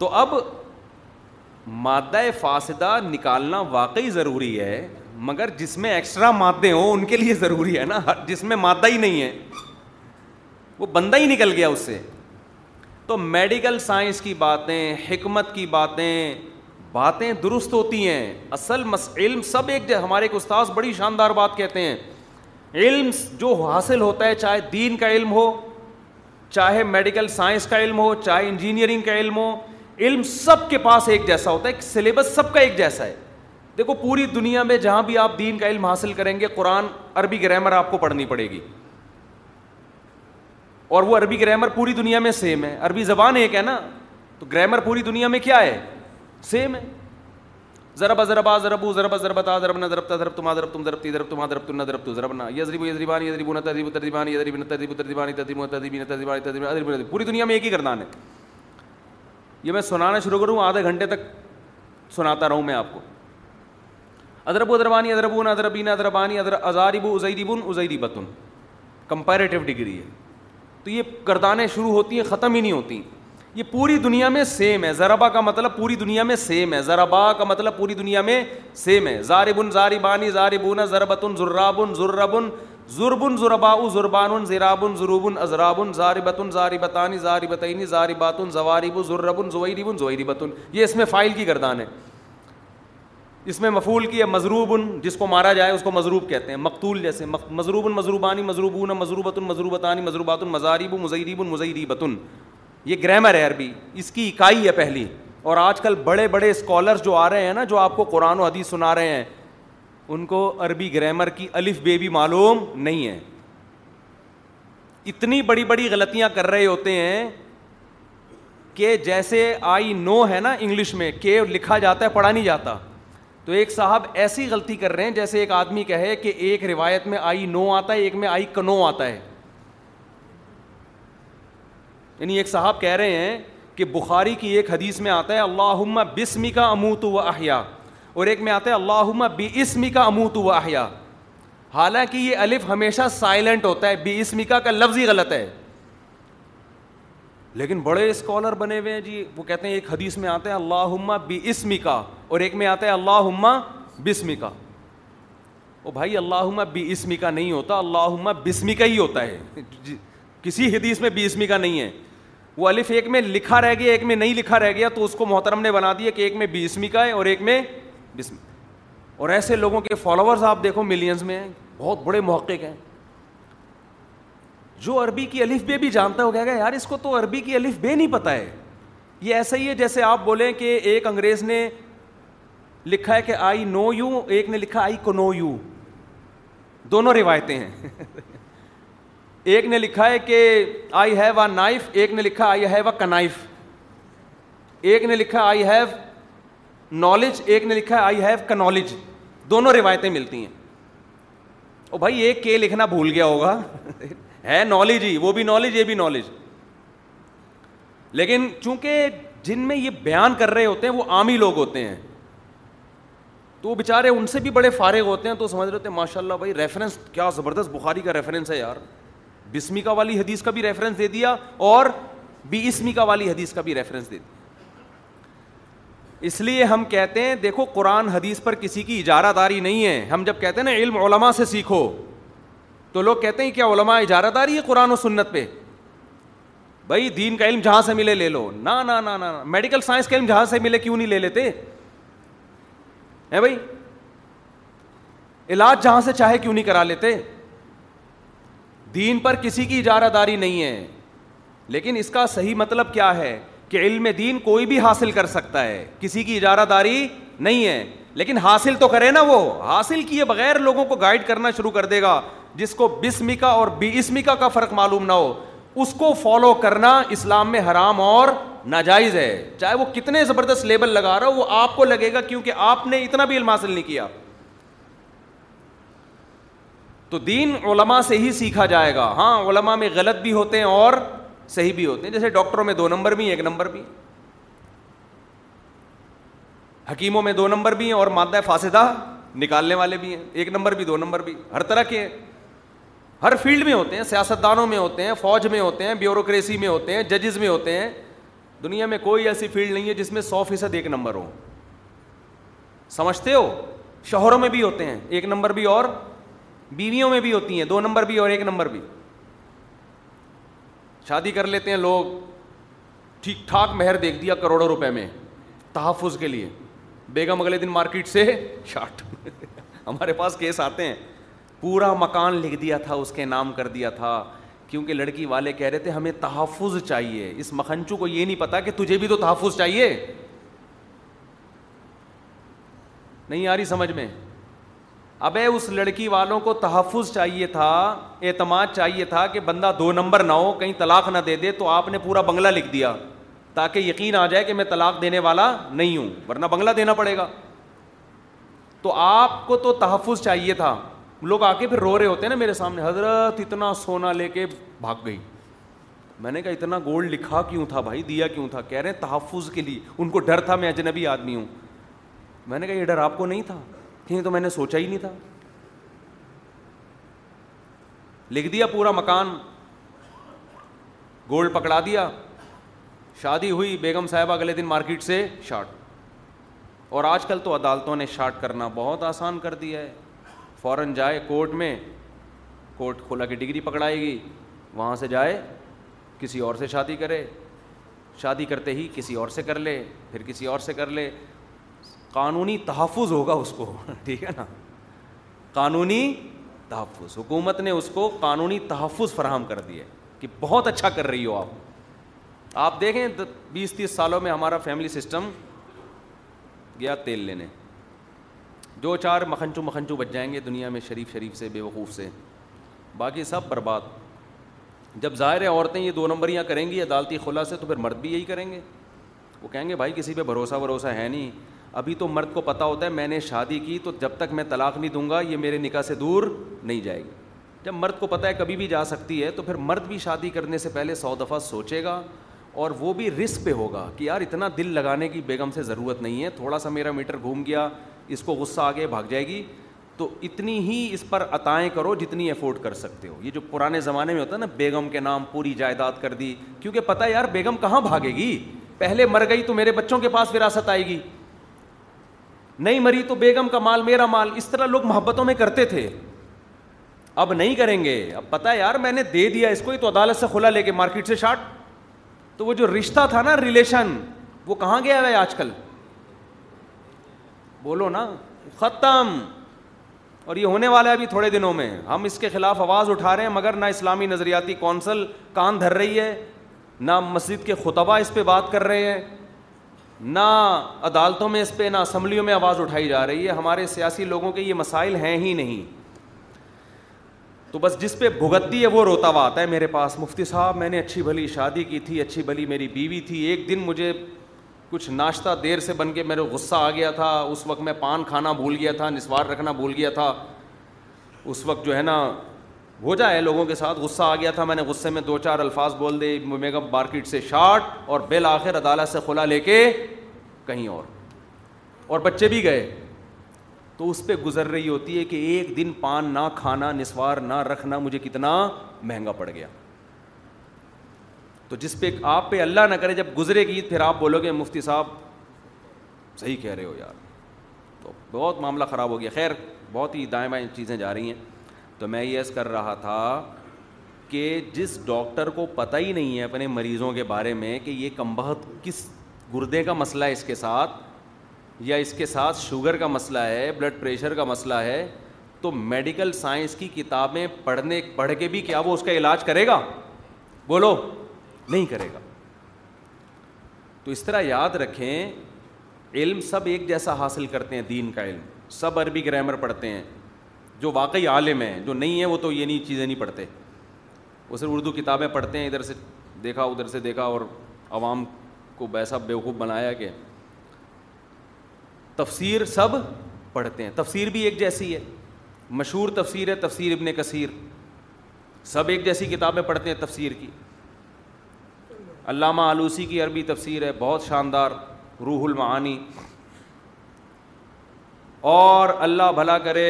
تو اب مادہ فاصدہ نکالنا واقعی ضروری ہے مگر جس میں ایکسٹرا مادے ہوں ان کے لیے ضروری ہے نا جس میں مادہ ہی نہیں ہے وہ بندہ ہی نکل گیا اس سے تو میڈیکل سائنس کی باتیں حکمت کی باتیں باتیں درست ہوتی ہیں اصل مس علم سب ایک ہمارے ایک استاذ بڑی شاندار بات کہتے ہیں علم جو حاصل ہوتا ہے چاہے دین کا علم ہو چاہے میڈیکل سائنس کا علم ہو چاہے انجینئرنگ کا علم ہو علم سب کے پاس ایک جیسا ہوتا ہے سلیبس سب کا ایک جیسا ہے دیکھو پوری دنیا میں جہاں بھی آپ دین کا علم حاصل کریں گے قرآن عربی گرامر آپ کو پڑھنی پڑے گی اور وہ عربی گرامر پوری دنیا میں سیم ہے عربی زبان ایک ہے نا تو گرامر پوری دنیا میں کیا ہے سیم ہے ضرب ازرب ازربو ضرب ازرب تا ضرب نہ ضرب ضرب تما ضرب تم ضرب تی ضرب تما ضرب تن نہ ضرب تو ضرب نہ یزربو یزربان یزربو نہ تذیب تذیبان یزربو نہ تذیب تذیبان تذیب نہ تذیبان تذیب ادرب پوری دنیا میں ایک ہی گردان ہے یہ میں سنانا شروع کروں آدھے گھنٹے تک سناتا رہوں میں آپ کو ادرب ادربانی ادربون ادربین ادربانی ازاربو ازری بتن کمپیریٹیو ڈگری ہے تو یہ کردانیں شروع ہوتی ہیں ختم ہی نہیں ہوتی یہ پوری دنیا میں سیم ہے ذربا کا مطلب پوری دنیا میں سیم ہے ذربا کا مطلب پوری دنیا میں سیم ہے زاربن زاربانی زاربون ذربتن ذرابن ذربن ضربن ظربا ضربان ذرابن ضروبن ازرابن ضاربتن ضاربتانی ظہر بتانی ذار ضربن ظار بات یہ اس میں فائل کی گردان ہے اس میں مفول کی ہے مضروبن جس کو مارا جائے اس کو مضروب کہتے ہیں مقتول جیسے مضروبن مضروبانی مضروبون مضروبۃ مضروبتانی مضروبات مزاریب و مضیرریبُن یہ گرامر ہے عربی اس کی اکائی ہے پہلی اور آج کل بڑے بڑے اسکالرس جو آ رہے ہیں نا جو آپ کو قرآن و حدیث سنا رہے ہیں ان کو عربی گرامر کی الف بے بھی معلوم نہیں ہے اتنی بڑی بڑی غلطیاں کر رہے ہوتے ہیں کہ جیسے آئی نو ہے نا انگلش میں کہ لکھا جاتا ہے پڑھا نہیں جاتا تو ایک صاحب ایسی غلطی کر رہے ہیں جیسے ایک آدمی کہے کہ ایک روایت میں آئی نو آتا ہے ایک میں آئی کنو آتا ہے یعنی ایک صاحب کہہ رہے ہیں کہ بخاری کی ایک حدیث میں آتا ہے اللہ بسمی کا اموت و احیا اور ایک میں آتا ہے اللہ بی اسمی کا اموت ہوا حیا حالانکہ یہ الف ہمیشہ سائلنٹ ہوتا ہے بی اسمی کا کا لفظ ہی غلط ہے لیکن بڑے اسکالر بنے ہوئے ہیں جی وہ کہتے ہیں ایک حدیث میں آتا ہے اللہ بی اسمی کا اور ایک میں آتا ہے اللہ بسمی کا بھائی اللہ بی اسمی کا نہیں ہوتا اللہ بسمی کا ہی ہوتا ہے جی، کسی حدیث میں بی اسمی کا نہیں ہے وہ الف ایک میں لکھا رہ گیا ایک میں نہیں لکھا رہ گیا تو اس کو محترم نے بنا دیا کہ ایک میں بی اسمی کا ہے اور ایک میں بسم اور ایسے لوگوں کے فالوورز آپ دیکھو ملینز میں ہیں بہت بڑے محقق ہیں جو عربی کی الف بے بھی جانتا ہو کہے گا یار اس کو تو عربی کی الف بے نہیں پتہ ہے یہ ایسا ہی ہے جیسے آپ بولیں کہ ایک انگریز نے لکھا ہے کہ آئی نو یو ایک نے لکھا آئی کو نو یو دونوں روایتیں ہیں ایک نے لکھا ہے کہ آئی ہیو آ نائف ایک نے لکھا آئی ہیو اے کنائف ایک نے لکھا آئی ہیو نالج ایک نے لکھا ہے آئی ہیو کا نالج دونوں روایتیں ملتی ہیں اور بھائی ایک کے لکھنا بھول گیا ہوگا ہے نالج ہی وہ بھی نالج یہ بھی نالج لیکن چونکہ جن میں یہ بیان کر رہے ہوتے ہیں وہ عام ہی لوگ ہوتے ہیں تو وہ بےچارے ان سے بھی بڑے فارغ ہوتے ہیں تو سمجھ رہے ہوتے ہیں ماشاء اللہ بھائی ریفرنس کیا زبردست بخاری کا ریفرنس ہے یار بسمیکا والی حدیث کا بھی ریفرنس دے دیا اور بی اسمیکا والی حدیث کا بھی ریفرنس دے دیا اس لیے ہم کہتے ہیں دیکھو قرآن حدیث پر کسی کی اجارہ داری نہیں ہے ہم جب کہتے ہیں نا علم علماء سے سیکھو تو لوگ کہتے ہیں کیا علماء اجارہ داری ہے قرآن و سنت پہ بھائی دین کا علم جہاں سے ملے لے لو نہ میڈیکل سائنس کا علم جہاں سے ملے کیوں نہیں لے لیتے ہیں بھائی علاج جہاں سے چاہے کیوں نہیں کرا لیتے دین پر کسی کی اجارہ داری نہیں ہے لیکن اس کا صحیح مطلب کیا ہے کہ علم دین کوئی بھی حاصل کر سکتا ہے کسی کی اجارہ داری نہیں ہے لیکن حاصل تو کرے نا وہ حاصل کیے بغیر لوگوں کو گائڈ کرنا شروع کر دے گا جس کو بسمکا اور کا فرق معلوم نہ ہو اس کو فالو کرنا اسلام میں حرام اور ناجائز ہے چاہے وہ کتنے زبردست لیبل لگا رہا ہو وہ آپ کو لگے گا کیونکہ آپ نے اتنا بھی علم حاصل نہیں کیا تو دین علماء سے ہی سیکھا جائے گا ہاں علماء میں غلط بھی ہوتے ہیں اور صحیح بھی ہوتے ہیں جیسے ڈاکٹروں میں دو نمبر بھی ہیں ایک نمبر بھی حکیموں میں دو نمبر بھی ہیں اور مادہ فاصدہ نکالنے والے بھی ہیں ایک نمبر بھی دو نمبر بھی ہر طرح کے ہر فیلڈ میں ہوتے ہیں سیاستدانوں میں ہوتے ہیں فوج میں ہوتے ہیں بیوروکریسی میں ہوتے ہیں ججز میں ہوتے ہیں دنیا میں کوئی ایسی فیلڈ نہیں ہے جس میں سو فیصد ایک نمبر ہو سمجھتے ہو شوہروں میں بھی ہوتے ہیں ایک نمبر بھی اور بیویوں میں بھی ہوتی ہیں دو نمبر بھی اور ایک نمبر بھی شادی کر لیتے ہیں لوگ ٹھیک ٹھاک مہر دیکھ دیا کروڑوں روپے میں تحفظ کے لیے بیگم اگلے دن مارکیٹ سے شاٹ ہمارے پاس کیس آتے ہیں پورا مکان لکھ دیا تھا اس کے نام کر دیا تھا کیونکہ لڑکی والے کہہ رہے تھے ہمیں تحفظ چاہیے اس مکھنچو کو یہ نہیں پتا کہ تجھے بھی تو تحفظ چاہیے نہیں آ رہی سمجھ میں اب اس لڑکی والوں کو تحفظ چاہیے تھا اعتماد چاہیے تھا کہ بندہ دو نمبر نہ ہو کہیں طلاق نہ دے دے تو آپ نے پورا بنگلہ لکھ دیا تاکہ یقین آ جائے کہ میں طلاق دینے والا نہیں ہوں ورنہ بنگلہ دینا پڑے گا تو آپ کو تو تحفظ چاہیے تھا لوگ آ کے پھر رو رہے ہوتے ہیں نا میرے سامنے حضرت اتنا سونا لے کے بھاگ گئی میں نے کہا اتنا گولڈ لکھا کیوں تھا بھائی دیا کیوں تھا کہہ رہے ہیں تحفظ کے لیے ان کو ڈر تھا میں اجنبی آدمی ہوں میں نے کہا یہ ڈر آپ کو نہیں تھا تو میں نے سوچا ہی نہیں تھا لکھ دیا پورا مکان گولڈ پکڑا دیا شادی ہوئی بیگم صاحب اگلے دن مارکیٹ سے شارٹ اور آج کل تو عدالتوں نے شارٹ کرنا بہت آسان کر دیا ہے فوراً جائے کورٹ میں کورٹ کھولا کی ڈگری پکڑائے گی وہاں سے جائے کسی اور سے شادی کرے شادی کرتے ہی کسی اور سے کر لے پھر کسی اور سے کر لے قانونی تحفظ ہوگا اس کو ٹھیک ہے نا قانونی تحفظ حکومت نے اس کو قانونی تحفظ فراہم کر دیا کہ بہت اچھا کر رہی ہو آپ آپ دیکھیں بیس تیس سالوں میں ہمارا فیملی سسٹم گیا تیل لینے جو چار مکھنچو مکھنچو بچ جائیں گے دنیا میں شریف شریف سے بے وقوف سے باقی سب برباد جب ظاہر ہے عورتیں یہ دو نمبریاں کریں گی عدالتی خلا سے تو پھر مرد بھی یہی کریں گے وہ کہیں گے بھائی کسی پہ بھروسہ بھروسہ ہے نہیں ابھی تو مرد کو پتہ ہوتا ہے میں نے شادی کی تو جب تک میں طلاق نہیں دوں گا یہ میرے نکاح سے دور نہیں جائے گی جب مرد کو پتہ ہے کبھی بھی جا سکتی ہے تو پھر مرد بھی شادی کرنے سے پہلے سو دفعہ سوچے گا اور وہ بھی رسک پہ ہوگا کہ یار اتنا دل لگانے کی بیگم سے ضرورت نہیں ہے تھوڑا سا میرا میٹر گھوم گیا اس کو غصہ آگے بھاگ جائے گی تو اتنی ہی اس پر عطائیں کرو جتنی افورڈ کر سکتے ہو یہ جو پرانے زمانے میں ہوتا ہے نا بیگم کے نام پوری جائیداد کر دی کیونکہ پتہ ہے یار بیگم کہاں بھاگے گی پہلے مر گئی تو میرے بچوں کے پاس وراثت آئے گی نہیں مری تو بیگم کا مال میرا مال اس طرح لوگ محبتوں میں کرتے تھے اب نہیں کریں گے اب پتہ یار میں نے دے دیا اس کو ہی تو عدالت سے کھلا لے کے مارکیٹ سے شاٹ تو وہ جو رشتہ تھا نا ریلیشن وہ کہاں گیا ہے آج کل بولو نا ختم اور یہ ہونے والا ہے ابھی تھوڑے دنوں میں ہم اس کے خلاف آواز اٹھا رہے ہیں مگر نہ اسلامی نظریاتی کونسل کان دھر رہی ہے نہ مسجد کے خطبہ اس پہ بات کر رہے ہیں نہ عدالتوں میں اس پہ نہ اسمبلیوں میں آواز اٹھائی جا رہی ہے ہمارے سیاسی لوگوں کے یہ مسائل ہیں ہی نہیں تو بس جس پہ بھگتتی ہے وہ روتا ہوا آتا ہے میرے پاس مفتی صاحب میں نے اچھی بھلی شادی کی تھی اچھی بھلی میری بیوی تھی ایک دن مجھے کچھ ناشتہ دیر سے بن کے میرے غصہ آ گیا تھا اس وقت میں پان کھانا بھول گیا تھا نسوار رکھنا بھول گیا تھا اس وقت جو ہے نا ہو جائے لوگوں کے ساتھ غصہ آ گیا تھا میں نے غصے میں دو چار الفاظ بول دے میگا مارکیٹ سے شارٹ اور بالآخر عدالت سے کھلا لے کے کہیں اور اور بچے بھی گئے تو اس پہ گزر رہی ہوتی ہے کہ ایک دن پان نہ کھانا نسوار نہ رکھنا مجھے کتنا مہنگا پڑ گیا تو جس پہ آپ پہ اللہ نہ کرے جب گزرے گی پھر آپ بولو گے مفتی صاحب صحیح کہہ رہے ہو یار تو بہت معاملہ خراب ہو گیا خیر بہت ہی دائیں بائیں چیزیں جا رہی ہیں تو میں یس کر رہا تھا کہ جس ڈاکٹر کو پتہ ہی نہیں ہے اپنے مریضوں کے بارے میں کہ یہ کم بہت کس گردے کا مسئلہ ہے اس کے ساتھ یا اس کے ساتھ شوگر کا مسئلہ ہے بلڈ پریشر کا مسئلہ ہے تو میڈیکل سائنس کی کتابیں پڑھنے پڑھ کے بھی کیا وہ اس کا علاج کرے گا بولو نہیں کرے گا تو اس طرح یاد رکھیں علم سب ایک جیسا حاصل کرتے ہیں دین کا علم سب عربی گرامر پڑھتے ہیں جو واقعی عالم ہیں جو نہیں ہیں وہ تو یہ نہیں چیزیں نہیں پڑھتے وہ صرف اردو کتابیں پڑھتے ہیں ادھر سے دیکھا ادھر سے دیکھا اور عوام کو ویسا بیوقوف بنایا کہ تفسیر سب پڑھتے ہیں تفسیر بھی ایک جیسی ہے مشہور تفسیر ہے تفسیر ابن کثیر سب ایک جیسی کتابیں پڑھتے ہیں تفسیر کی علامہ آلوسی کی عربی تفسیر ہے بہت شاندار روح المعانی اور اللہ بھلا کرے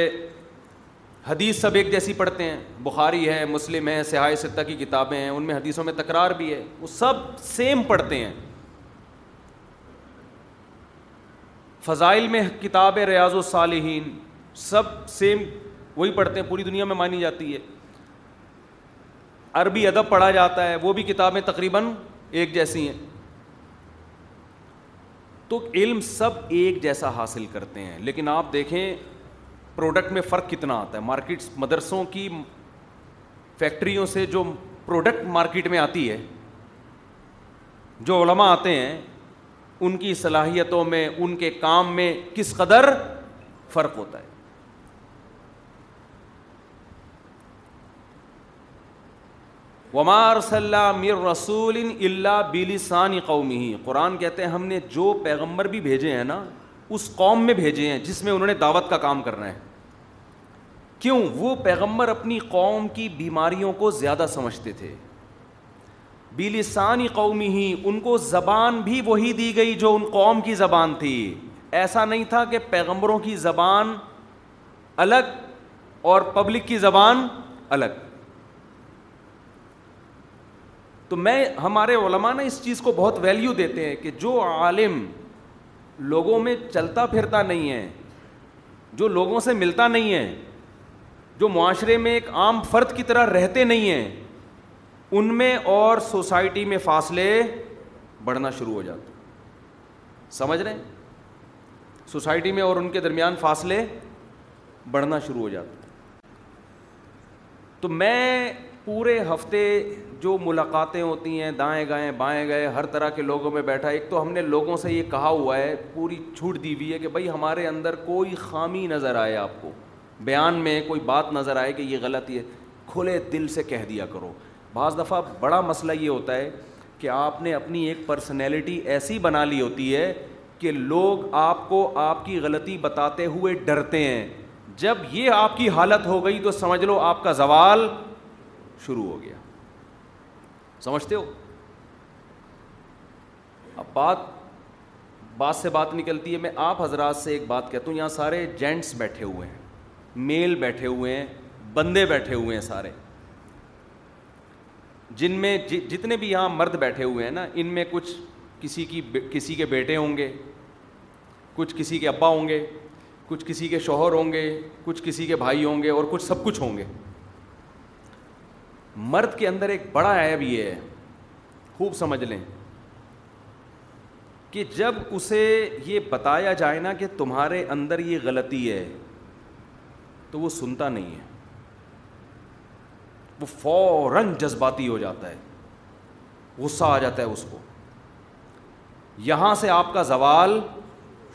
حدیث سب ایک جیسی پڑھتے ہیں بخاری ہے مسلم ہے سیاہ سطح کی کتابیں ہیں ان میں حدیثوں میں تکرار بھی ہے وہ سب سیم پڑھتے ہیں فضائل میں کتاب ریاض و صالحین سب سیم وہی پڑھتے ہیں پوری دنیا میں مانی جاتی ہے عربی ادب پڑھا جاتا ہے وہ بھی کتابیں تقریباً ایک جیسی ہیں تو علم سب ایک جیسا حاصل کرتے ہیں لیکن آپ دیکھیں پروڈکٹ میں فرق کتنا آتا ہے مارکیٹ مدرسوں کی فیکٹریوں سے جو پروڈکٹ مارکیٹ میں آتی ہے جو علماء آتے ہیں ان کی صلاحیتوں میں ان کے کام میں کس قدر فرق ہوتا ہے ومار ومارس میر رسول اللہ بیلی قومی قومی قرآن کہتے ہیں ہم نے جو پیغمبر بھی بھیجے ہیں نا اس قوم میں بھیجے ہیں جس میں انہوں نے دعوت کا کام کرنا ہے کیوں وہ پیغمبر اپنی قوم کی بیماریوں کو زیادہ سمجھتے تھے بیلسانی قومی ہی ان کو زبان بھی وہی دی گئی جو ان قوم کی زبان تھی ایسا نہیں تھا کہ پیغمبروں کی زبان الگ اور پبلک کی زبان الگ تو میں ہمارے علماء نا اس چیز کو بہت ویلیو دیتے ہیں کہ جو عالم لوگوں میں چلتا پھرتا نہیں ہے جو لوگوں سے ملتا نہیں ہے جو معاشرے میں ایک عام فرد کی طرح رہتے نہیں ہیں ان میں اور سوسائٹی میں فاصلے بڑھنا شروع ہو جاتے سمجھ رہے ہیں سوسائٹی میں اور ان کے درمیان فاصلے بڑھنا شروع ہو جاتے تو میں پورے ہفتے جو ملاقاتیں ہوتی ہیں دائیں گائیں بائیں گئے ہر طرح کے لوگوں میں بیٹھا ایک تو ہم نے لوگوں سے یہ کہا ہوا ہے پوری چھوٹ دی ہوئی ہے کہ بھائی ہمارے اندر کوئی خامی نظر آئے آپ کو بیان میں کوئی بات نظر آئے کہ یہ غلط ہے کھلے دل سے کہہ دیا کرو بعض دفعہ بڑا مسئلہ یہ ہوتا ہے کہ آپ نے اپنی ایک پرسنالٹی ایسی بنا لی ہوتی ہے کہ لوگ آپ کو آپ کی غلطی بتاتے ہوئے ڈرتے ہیں جب یہ آپ کی حالت ہو گئی تو سمجھ لو آپ کا زوال شروع ہو گیا سمجھتے ہو اب بات بات سے بات نکلتی ہے میں آپ حضرات سے ایک بات کہتا ہوں یہاں سارے جینٹس بیٹھے ہوئے ہیں میل بیٹھے ہوئے ہیں بندے بیٹھے ہوئے ہیں سارے جن میں جی، جتنے بھی یہاں مرد بیٹھے ہوئے ہیں نا ان میں کچھ کسی کی کسی کے بیٹے ہوں گے کچھ کسی کے ابا ہوں گے کچھ کسی کے شوہر ہوں گے کچھ کسی کے بھائی ہوں گے اور کچھ سب کچھ ہوں گے مرد کے اندر ایک بڑا عیب یہ ہے خوب سمجھ لیں کہ جب اسے یہ بتایا جائے نا کہ تمہارے اندر یہ غلطی ہے تو وہ سنتا نہیں ہے وہ فوراً جذباتی ہو جاتا ہے غصہ آ جاتا ہے اس کو یہاں سے آپ کا زوال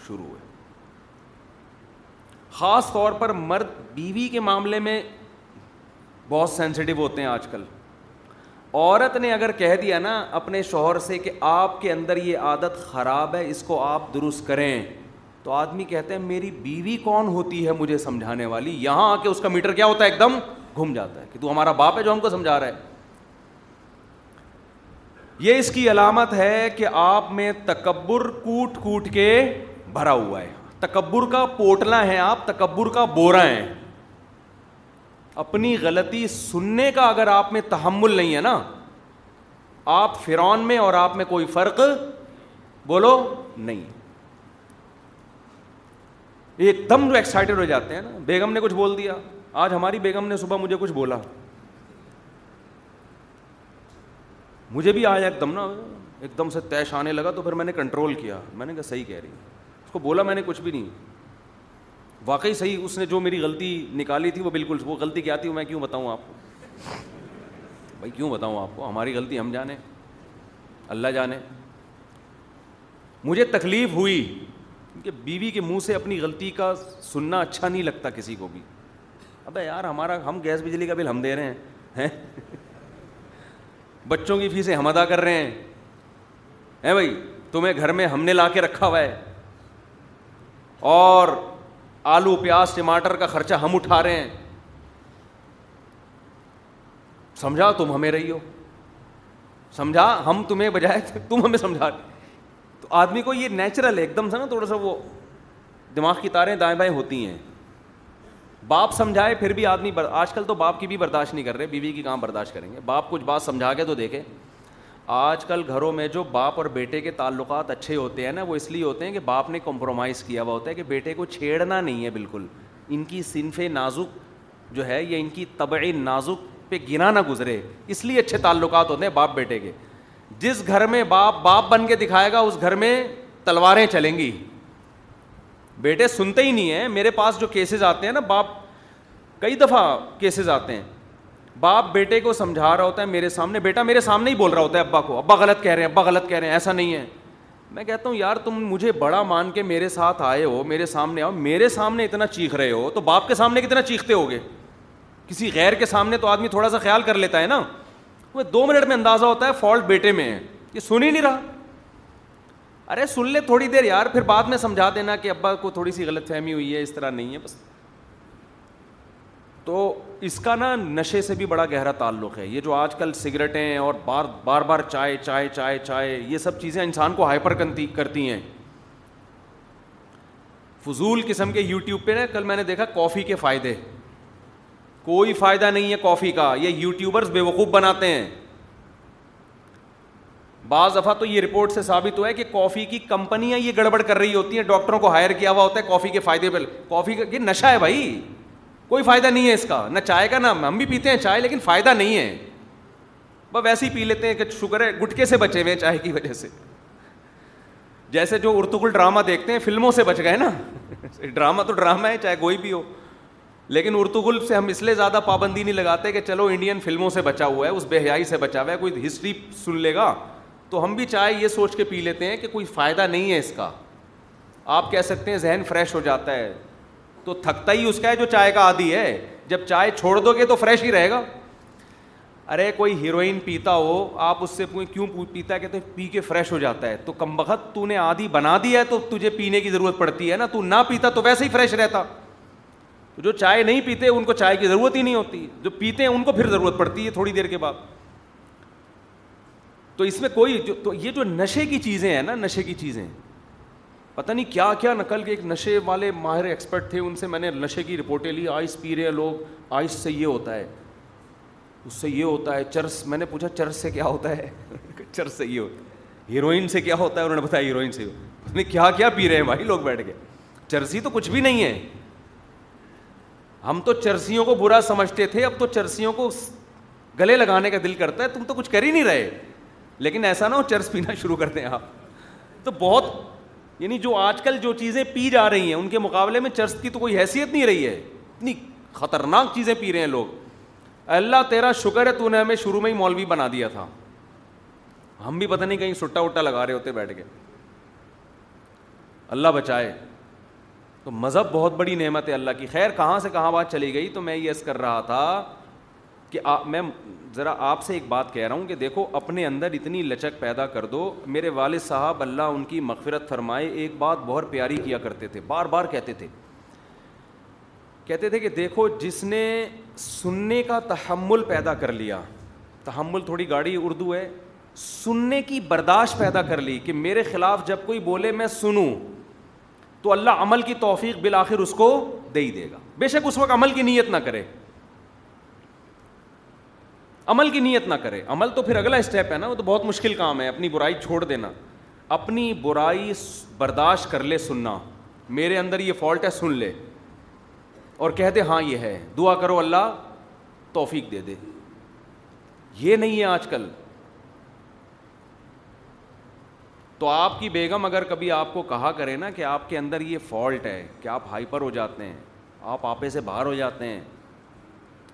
شروع ہے خاص طور پر مرد بیوی کے معاملے میں بہت سینسٹیو ہوتے ہیں آج کل عورت نے اگر کہہ دیا نا اپنے شوہر سے کہ آپ کے اندر یہ عادت خراب ہے اس کو آپ درست کریں تو آدمی کہتے ہیں میری بیوی کون ہوتی ہے مجھے سمجھانے والی یہاں آ کے اس کا میٹر کیا ہوتا ہے ایک دم گھوم جاتا ہے کہ تو ہمارا باپ ہے جو ہم کو سمجھا رہا ہے یہ اس کی علامت ہے کہ آپ میں تکبر کوٹ کوٹ کے بھرا ہوا ہے تکبر کا پوٹلا ہے آپ تکبر کا بورا ہے اپنی غلطی سننے کا اگر آپ میں تحمل نہیں ہے نا آپ فرون میں اور آپ میں کوئی فرق بولو نہیں ایک دم جو ایکسائٹیڈ ہو جاتے ہیں نا بیگم نے کچھ بول دیا آج ہماری بیگم نے صبح مجھے کچھ بولا مجھے بھی آیا ایک دم نا ایک دم سے تیش آنے لگا تو پھر میں نے کنٹرول کیا میں نے کہا صحیح کہہ رہی اس کو بولا میں نے کچھ بھی نہیں واقعی صحیح اس نے جو میری غلطی نکالی تھی وہ بالکل وہ غلطی کیا تھی میں کیوں بتاؤں آپ کو بھائی کیوں بتاؤں آپ کو ہماری غلطی ہم جانے اللہ جانے مجھے تکلیف ہوئی کیونکہ بیوی کے منہ سے اپنی غلطی کا سننا اچھا نہیں لگتا کسی کو بھی اب یار ہمارا ہم گیس بجلی کا بل ہم دے رہے ہیں بچوں کی فیسیں ہم ادا کر رہے ہیں بھائی تمہیں گھر میں ہم نے لا کے رکھا ہوا ہے اور آلو پیاز ٹماٹر کا خرچہ ہم اٹھا رہے ہیں سمجھا تم ہمیں رہی ہو سمجھا ہم تمہیں بجائے تم ہمیں سمجھا رہے تو آدمی کو یہ نیچرل ہے ایک دم سے نا تھوڑا سا وہ دماغ کی تاریں دائیں بائیں ہوتی ہیں باپ سمجھائے پھر بھی آدمی بر... آج کل تو باپ کی بھی برداشت نہیں کر رہے بیوی کی کام برداشت کریں گے باپ کچھ بات سمجھا کے تو دیکھے آج کل گھروں میں جو باپ اور بیٹے کے تعلقات اچھے ہوتے ہیں نا وہ اس لیے ہوتے ہیں کہ باپ نے کمپرومائز کیا ہوا ہوتا ہے کہ بیٹے کو چھیڑنا نہیں ہے بالکل ان کی صنف نازک جو ہے یا ان کی طبعی نازک پہ گنا نہ گزرے اس لیے اچھے تعلقات ہوتے ہیں باپ بیٹے کے جس گھر میں باپ باپ بن کے دکھائے گا اس گھر میں تلواریں چلیں گی بیٹے سنتے ہی نہیں ہیں میرے پاس جو کیسز آتے ہیں نا باپ کئی دفعہ کیسز آتے ہیں باپ بیٹے کو سمجھا رہا ہوتا ہے میرے سامنے بیٹا میرے سامنے ہی بول رہا ہوتا ہے ابا کو ابا غلط کہہ رہے ہیں ابا غلط کہہ رہے ہیں ایسا نہیں ہے میں کہتا ہوں یار تم مجھے بڑا مان کے میرے ساتھ آئے ہو میرے سامنے آؤ میرے سامنے اتنا چیخ رہے ہو تو باپ کے سامنے کتنا چیختے ہو گے کسی غیر کے سامنے تو آدمی تھوڑا سا خیال کر لیتا ہے نا دو منٹ میں اندازہ ہوتا ہے فالٹ بیٹے میں ہے یہ سن ہی نہیں رہا ارے سن لے تھوڑی دیر یار پھر بعد میں سمجھا دینا کہ ابا کو تھوڑی سی غلط فہمی ہوئی ہے اس طرح نہیں ہے بس تو اس کا نا نشے سے بھی بڑا گہرا تعلق ہے یہ جو آج کل سگریٹیں اور بار بار چائے چائے چائے چائے یہ سب چیزیں انسان کو ہائپر کرتی ہیں فضول قسم کے یوٹیوب پہ نا کل میں نے دیکھا کافی کے فائدے کوئی فائدہ نہیں ہے کافی کا یہ یوٹیوبرز بے وقوف بناتے ہیں بعض دفعہ تو یہ رپورٹ سے ثابت ہوا ہے کہ کافی کی کمپنیاں یہ گڑبڑ کر رہی ہوتی ہیں ڈاکٹروں کو ہائر کیا ہوا ہوتا ہے کافی کے فائدے پہ کافی کا یہ نشہ ہے بھائی کوئی فائدہ نہیں ہے اس کا نہ چائے کا نہ ہم بھی پیتے ہیں چائے لیکن فائدہ نہیں ہے بس ویسے ہی پی لیتے ہیں کہ شوگر ہے گٹکے سے بچے ہوئے ہیں چائے کی وجہ سے جیسے جو اردو ڈرامہ دیکھتے ہیں فلموں سے بچ گئے نا ڈرامہ تو ڈرامہ ہے چاہے کوئی بھی ہو لیکن اردو سے ہم اس لیے زیادہ پابندی نہیں لگاتے کہ چلو انڈین فلموں سے بچا ہوا ہے اس بے حیائی سے بچا ہوا ہے کوئی ہسٹری سن لے گا تو ہم بھی چائے یہ سوچ کے پی لیتے ہیں کہ کوئی فائدہ نہیں ہے اس کا آپ کہہ سکتے ہیں ذہن فریش ہو جاتا ہے تو تھکتا ہی اس کا ہے جو چائے کا عادی ہے جب چائے چھوڑ دو گے تو فریش ہی رہے گا ارے کوئی ہیروئن پیتا ہو آپ اس سے کیوں پیتا ہے کہتے ہیں پی کے فریش ہو جاتا ہے تو کم بخت تو نے آدھی بنا دیا ہے تو تجھے پینے کی ضرورت پڑتی ہے نا تو نہ پیتا تو ویسے ہی فریش رہتا جو چائے نہیں پیتے ان کو چائے کی ضرورت ہی نہیں ہوتی جو پیتے ہیں ان کو پھر ضرورت پڑتی ہے تھوڑی دیر کے بعد تو اس میں کوئی جو تو یہ جو نشے کی چیزیں ہیں نا نشے کی چیزیں پتہ نہیں کیا کیا نقل کے ایک نشے والے ماہر ایکسپرٹ تھے ان سے میں نے نشے کی رپورٹیں لی آئس پی رہے ہیں لوگ آئس سے یہ ہوتا ہے اس سے یہ ہوتا ہے چرس میں نے پوچھا چرس سے کیا ہوتا ہے چرس سے یہ ہوتا ہے ہیروئن سے کیا ہوتا ہے انہوں نے بتایا ہیروئن سے کیا کیا پی رہے ہیں بھائی لوگ بیٹھ کے چرسی تو کچھ بھی نہیں ہے ہم تو چرسیوں کو برا سمجھتے تھے اب تو چرسیوں کو گلے لگانے کا دل کرتا ہے تم تو کچھ کر ہی نہیں رہے لیکن ایسا نہ ہو چرس پینا شروع کر دیں آپ تو بہت یعنی جو آج کل جو چیزیں پی جا رہی ہیں ان کے مقابلے میں چرس کی تو کوئی حیثیت نہیں رہی ہے اتنی خطرناک چیزیں پی رہے ہیں لوگ اللہ تیرا شکر ہے تو نے ہمیں شروع میں ہی مولوی بنا دیا تھا ہم بھی پتہ نہیں کہیں سٹا وٹا لگا رہے ہوتے بیٹھ کے اللہ بچائے تو مذہب بہت بڑی نعمت ہے اللہ کی خیر کہاں سے کہاں بات چلی گئی تو میں یس کر رہا تھا کہ میں ذرا آپ سے ایک بات کہہ رہا ہوں کہ دیکھو اپنے اندر اتنی لچک پیدا کر دو میرے والد صاحب اللہ ان کی مغفرت فرمائے ایک بات بہت پیاری کیا کرتے تھے بار بار کہتے تھے کہتے تھے کہ دیکھو جس نے سننے کا تحمل پیدا کر لیا تحمل تھوڑی گاڑی اردو ہے سننے کی برداشت پیدا کر لی کہ میرے خلاف جب کوئی بولے میں سنوں تو اللہ عمل کی توفیق بالآخر اس کو دے ہی دے گا بے شک اس وقت عمل کی نیت نہ کرے عمل کی نیت نہ کرے عمل تو پھر اگلا اسٹیپ ہے نا وہ تو بہت مشکل کام ہے اپنی برائی چھوڑ دینا اپنی برائی برداشت کر لے سننا میرے اندر یہ فالٹ ہے سن لے اور کہہ دے ہاں یہ ہے دعا کرو اللہ توفیق دے دے یہ نہیں ہے آج کل تو آپ کی بیگم اگر کبھی آپ کو کہا کرے نا کہ آپ کے اندر یہ فالٹ ہے کہ آپ ہائپر ہو جاتے ہیں آپ آپے سے باہر ہو جاتے ہیں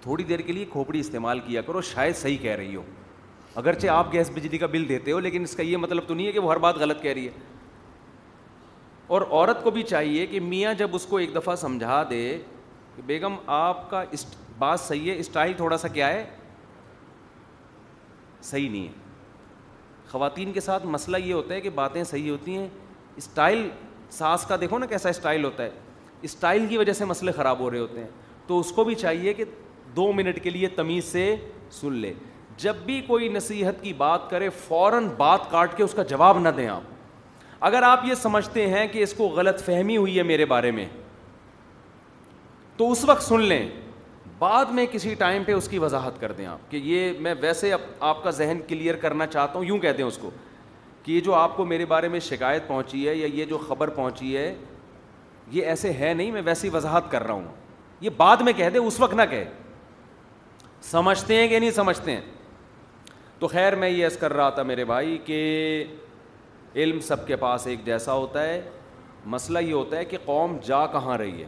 تھوڑی دیر کے لیے کھوپڑی استعمال کیا کرو شاید صحیح کہہ رہی ہو اگرچہ آپ گیس بجلی کا بل دیتے ہو لیکن اس کا یہ مطلب تو نہیں ہے کہ وہ ہر بات غلط کہہ رہی ہے اور عورت کو بھی چاہیے کہ میاں جب اس کو ایک دفعہ سمجھا دے کہ بیگم آپ کا بات صحیح ہے اسٹائل تھوڑا سا کیا ہے صحیح نہیں ہے خواتین کے ساتھ مسئلہ یہ ہوتا ہے کہ باتیں صحیح ہوتی ہیں اسٹائل ساس کا دیکھو نا کیسا اسٹائل ہوتا ہے اسٹائل کی وجہ سے مسئلے خراب ہو رہے ہوتے ہیں تو اس کو بھی چاہیے کہ دو منٹ کے لیے تمیز سے سن لے جب بھی کوئی نصیحت کی بات کرے فوراً بات کاٹ کے اس کا جواب نہ دیں آپ اگر آپ یہ سمجھتے ہیں کہ اس کو غلط فہمی ہوئی ہے میرے بارے میں تو اس وقت سن لیں بعد میں کسی ٹائم پہ اس کی وضاحت کر دیں آپ کہ یہ میں ویسے آپ کا ذہن کلیئر کرنا چاہتا ہوں یوں کہتے ہیں اس کو کہ یہ جو آپ کو میرے بارے میں شکایت پہنچی ہے یا یہ جو خبر پہنچی ہے یہ ایسے ہے نہیں میں ویسی وضاحت کر رہا ہوں یہ بعد میں کہہ دے اس وقت نہ کہے سمجھتے ہیں کہ نہیں سمجھتے ہیں تو خیر میں یہ ایس کر رہا تھا میرے بھائی کہ علم سب کے پاس ایک جیسا ہوتا ہے مسئلہ یہ ہوتا ہے کہ قوم جا کہاں رہی ہے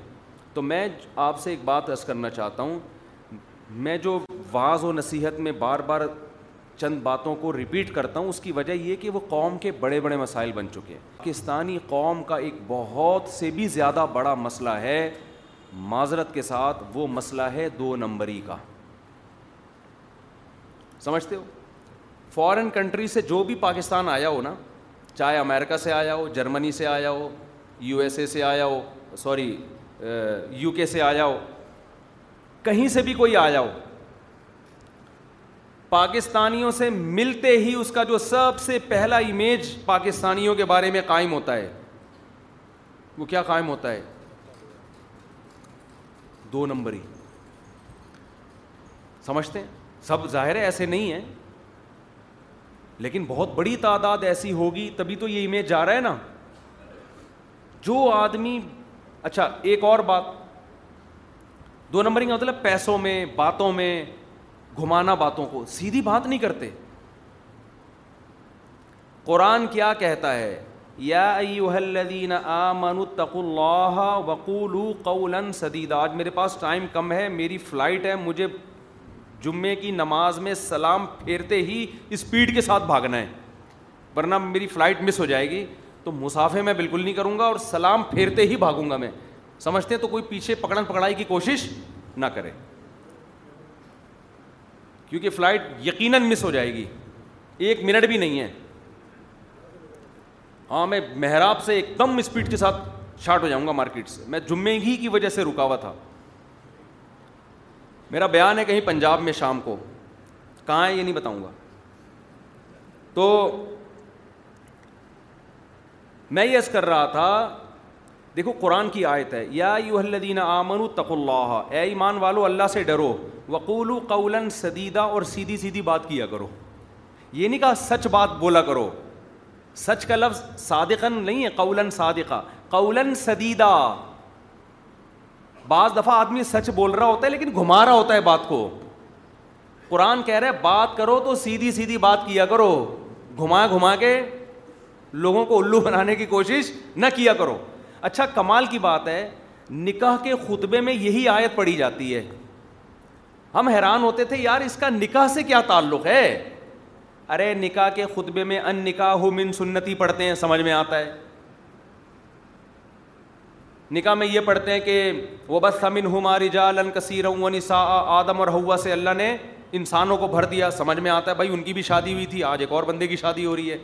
تو میں آپ سے ایک بات عرض کرنا چاہتا ہوں میں جو بعض و نصیحت میں بار بار چند باتوں کو ریپیٹ کرتا ہوں اس کی وجہ یہ کہ وہ قوم کے بڑے بڑے مسائل بن چکے ہیں پاکستانی قوم کا ایک بہت سے بھی زیادہ بڑا مسئلہ ہے معذرت کے ساتھ وہ مسئلہ ہے دو نمبری کا سمجھتے ہو فارن کنٹری سے جو بھی پاکستان آیا ہو نا چاہے امریکہ سے آیا ہو جرمنی سے آیا ہو یو ایس اے سے آیا ہو سوری یو کے سے آ جاؤ کہیں سے بھی کوئی آ جاؤ پاکستانیوں سے ملتے ہی اس کا جو سب سے پہلا امیج پاکستانیوں کے بارے میں قائم ہوتا ہے وہ کیا قائم ہوتا ہے دو نمبر ہی سمجھتے سب ظاہر ہے ایسے نہیں ہیں لیکن بہت بڑی تعداد ایسی ہوگی تبھی تو یہ امیج جا رہا ہے نا جو آدمی اچھا ایک اور بات دو نمبر کا مطلب پیسوں میں باتوں میں گھمانا باتوں کو سیدھی بات نہیں کرتے قرآن کیا کہتا ہے یا اللہ یادین قولا سدید آج میرے پاس ٹائم کم ہے میری فلائٹ ہے مجھے جمعے کی نماز میں سلام پھیرتے ہی اسپیڈ کے ساتھ بھاگنا ہے ورنہ میری فلائٹ مس ہو جائے گی تو مسافے میں بالکل نہیں کروں گا اور سلام پھیرتے ہی بھاگوں گا میں سمجھتے ہیں تو کوئی پیچھے پکڑ پکڑائی کی کوشش نہ کرے کیونکہ فلائٹ یقیناً مس ہو جائے گی ایک منٹ بھی نہیں ہے ہاں میں محراب سے ایک دم اسپیڈ کے ساتھ شارٹ ہو جاؤں گا مارکیٹ سے میں جمعے ہی کی وجہ سے رکا ہوا تھا میرا بیان ہے کہیں پنجاب میں شام کو کہاں ہے یہ نہیں بتاؤں گا تو میں یس کر رہا تھا دیکھو قرآن کی آیت ہے یا یو الدین آمن تق اللہ اے ایمان والو اللہ سے ڈرو وقول قول سدیدہ اور سیدھی سیدھی بات کیا کرو یہ نہیں کہا سچ بات بولا کرو سچ کا لفظ صادقن نہیں ہے قول صادقہ قول سدیدہ بعض دفعہ آدمی سچ بول رہا ہوتا ہے لیکن گھما رہا ہوتا ہے بات کو قرآن کہہ رہے بات کرو تو سیدھی سیدھی بات کیا کرو گھما گھما کے لوگوں کو الو بنانے کی کوشش نہ کیا کرو اچھا کمال کی بات ہے نکاح کے خطبے میں یہی آیت پڑھی جاتی ہے ہم حیران ہوتے تھے یار اس کا نکاح سے کیا تعلق ہے ارے نکاح کے خطبے میں ان نکاح من سنتی پڑھتے ہیں سمجھ میں آتا ہے نکاح میں یہ پڑھتے ہیں کہ وہ بس سمن ہو ماری جا لن کثیر آدم اور ہوا سے اللہ نے انسانوں کو بھر دیا سمجھ میں آتا ہے بھائی ان کی بھی شادی ہوئی تھی آج ایک اور بندے کی شادی ہو رہی ہے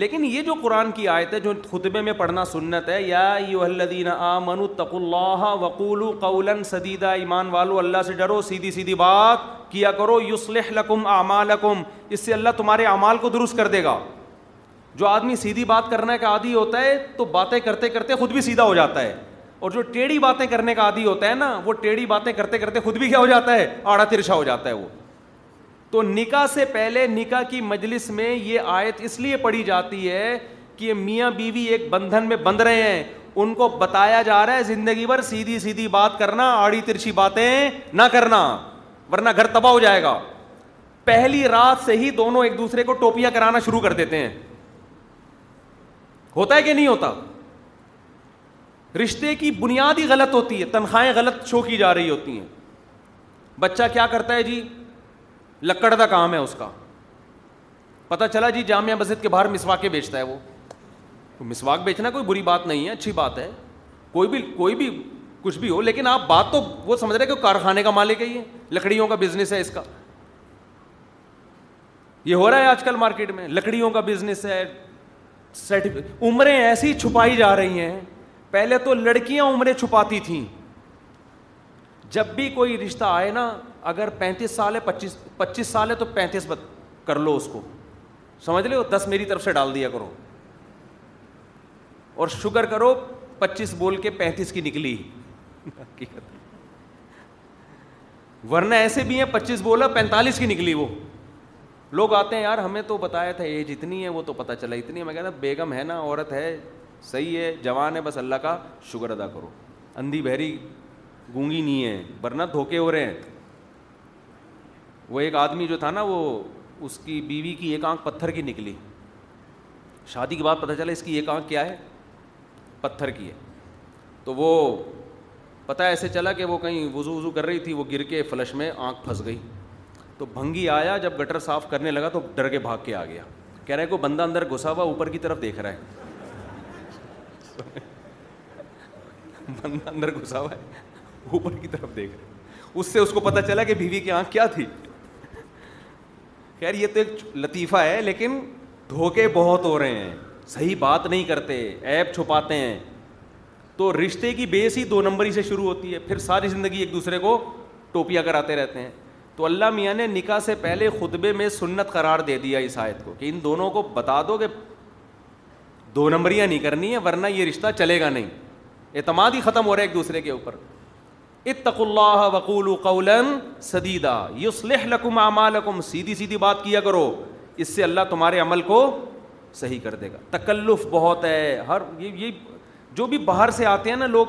لیکن یہ جو قرآن کی آیت ہے جو خطبے میں پڑھنا سنت ہے یا یو اللہ ددین اللہ منتقل وقول قول سدیدہ ایمان والو اللہ سے ڈرو سیدھی سیدھی بات کیا کرو یوسلح لکم اعمالکم اس سے اللہ تمہارے اعمال کو درست کر دے گا جو آدمی سیدھی بات کرنے کا عادی ہوتا ہے تو باتیں کرتے کرتے خود بھی سیدھا ہو جاتا ہے اور جو ٹیڑھی باتیں کرنے کا عادی ہوتا ہے نا وہ ٹیڑھی باتیں کرتے کرتے خود بھی کیا ہو جاتا ہے آڑا ترچھا ہو جاتا ہے وہ تو نکاح سے پہلے نکاح کی مجلس میں یہ آیت اس لیے پڑھی جاتی ہے کہ میاں بیوی ایک بندھن میں بندھ رہے ہیں ان کو بتایا جا رہا ہے زندگی بھر سیدھی سیدھی بات کرنا آڑی ترچھی باتیں نہ کرنا ورنہ گھر تباہ ہو جائے گا پہلی رات سے ہی دونوں ایک دوسرے کو ٹوپیاں کرانا شروع کر دیتے ہیں ہوتا ہے کہ نہیں ہوتا رشتے کی بنیاد ہی غلط ہوتی ہے تنخواہیں غلط شو کی جا رہی ہوتی ہیں بچہ کیا کرتا ہے جی لکڑ کا کام ہے اس کا پتا چلا جی جامعہ مسجد کے باہر مسواکیں بیچتا ہے وہ مسواک بیچنا کوئی بری بات نہیں ہے اچھی بات ہے کوئی بھی کوئی بھی کچھ بھی ہو لیکن آپ بات تو وہ سمجھ رہے کہ کارخانے کا مالک ہے ہی ہے لکڑیوں کا بزنس ہے اس کا یہ ہو رہا ہے آج کل مارکیٹ میں لکڑیوں کا بزنس ہے سرٹیفکیٹ عمریں ایسی چھپائی جا رہی ہیں پہلے تو لڑکیاں عمریں چھپاتی تھیں جب بھی کوئی رشتہ آئے نا اگر پینتیس سال ہے پچیس پچیس سال ہے تو پینتیس بت کر لو اس کو سمجھ لو دس میری طرف سے ڈال دیا کرو اور شوگر کرو پچیس بول کے پینتیس کی نکلی ورنہ ایسے بھی ہیں پچیس بولا پینتالیس کی نکلی وہ لوگ آتے ہیں یار ہمیں تو بتایا تھا ایج اتنی ہے وہ تو پتہ چلا اتنی ہے میں کہتا بیگم ہے نا عورت ہے صحیح ہے جوان ہے بس اللہ کا شکر ادا کرو اندھی بہری گونگی نہیں ہے ورنہ دھوکے ہو رہے ہیں وہ ایک آدمی جو تھا نا وہ اس کی بیوی کی ایک آنکھ پتھر کی نکلی شادی کے بعد پتہ چلا اس کی ایک آنکھ کیا ہے پتھر کی ہے تو وہ پتہ ایسے چلا کہ وہ کہیں وضو وضو کر رہی تھی وہ گر کے فلش میں آنکھ پھنس گئی تو بھنگی آیا جب گٹر صاف کرنے لگا تو ڈر کے بھاگ کے آ گیا کہہ رہے کو بندہ اندر گھسا ہوا اوپر کی طرف دیکھ رہا ہے بندہ اندر گھسا ہوا ہے اوپر کی طرف دیکھ رہے اس سے اس کو پتہ چلا کہ بیوی کی آنکھ کیا تھی خیر یہ تو ایک لطیفہ ہے لیکن دھوکے بہت ہو رہے ہیں صحیح بات نہیں کرتے ایپ چھپاتے ہیں تو رشتے کی بیس ہی دو نمبری سے شروع ہوتی ہے پھر ساری زندگی ایک دوسرے کو ٹوپیا کراتے رہتے ہیں تو اللہ میاں نے نکاح سے پہلے خطبے میں سنت قرار دے دیا اس آیت کو کہ ان دونوں کو بتا دو کہ دو نمبریاں نہیں کرنی ہے ورنہ یہ رشتہ چلے گا نہیں اعتماد ہی ختم ہو رہا ہے ایک دوسرے کے اوپر اتق اللہ وقول قول سدیدہ یہ لکم اعمالکم لکم سیدھی سیدھی بات کیا کرو اس سے اللہ تمہارے عمل کو صحیح کر دے گا تکلف بہت ہے ہر یہ یہ جو بھی باہر سے آتے ہیں نا لوگ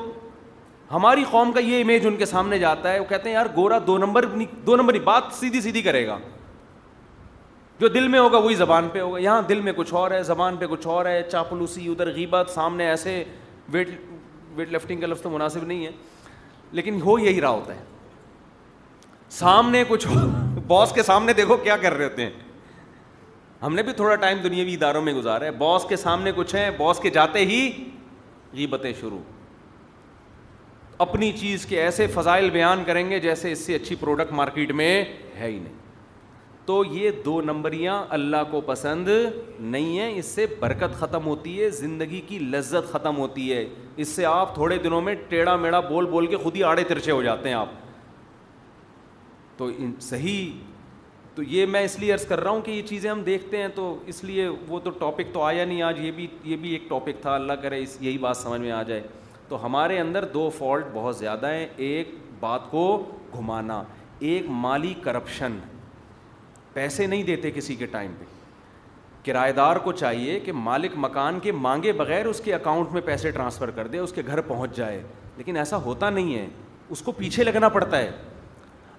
ہماری قوم کا یہ امیج ان کے سامنے جاتا ہے وہ کہتے ہیں یار گورا دو نمبر دو نمبر بات سیدھی سیدھی کرے گا جو دل میں ہوگا وہی زبان پہ ہوگا یہاں دل میں کچھ اور ہے زبان پہ کچھ اور ہے چاپلوسی ادھر غیبت سامنے ایسے ویٹ ویٹ لفٹنگ کا لفظ تو مناسب نہیں ہے لیکن ہو یہی رہا ہوتا ہے سامنے کچھ باس کے سامنے دیکھو کیا کر رہے ہوتے ہیں ہم نے بھی تھوڑا ٹائم دنیاوی اداروں میں گزارا ہے باس کے سامنے کچھ ہیں باس کے جاتے ہی غیبتیں شروع اپنی چیز کے ایسے فضائل بیان کریں گے جیسے اس سے اچھی پروڈکٹ مارکیٹ میں ہے ہی نہیں تو یہ دو نمبریاں اللہ کو پسند نہیں ہیں اس سے برکت ختم ہوتی ہے زندگی کی لذت ختم ہوتی ہے اس سے آپ تھوڑے دنوں میں ٹیڑھا میڑھا بول بول کے خود ہی آڑے ترچے ہو جاتے ہیں آپ تو صحیح تو یہ میں اس لیے عرض کر رہا ہوں کہ یہ چیزیں ہم دیکھتے ہیں تو اس لیے وہ تو ٹاپک تو آیا نہیں آج یہ بھی یہ بھی ایک ٹاپک تھا اللہ کرے اس یہی بات سمجھ میں آ جائے تو ہمارے اندر دو فالٹ بہت زیادہ ہیں ایک بات کو گھمانا ایک مالی کرپشن پیسے نہیں دیتے کسی کے ٹائم پہ کرایہ دار کو چاہیے کہ مالک مکان کے مانگے بغیر اس کے اکاؤنٹ میں پیسے ٹرانسفر کر دے اس کے گھر پہنچ جائے لیکن ایسا ہوتا نہیں ہے اس کو پیچھے لگنا پڑتا ہے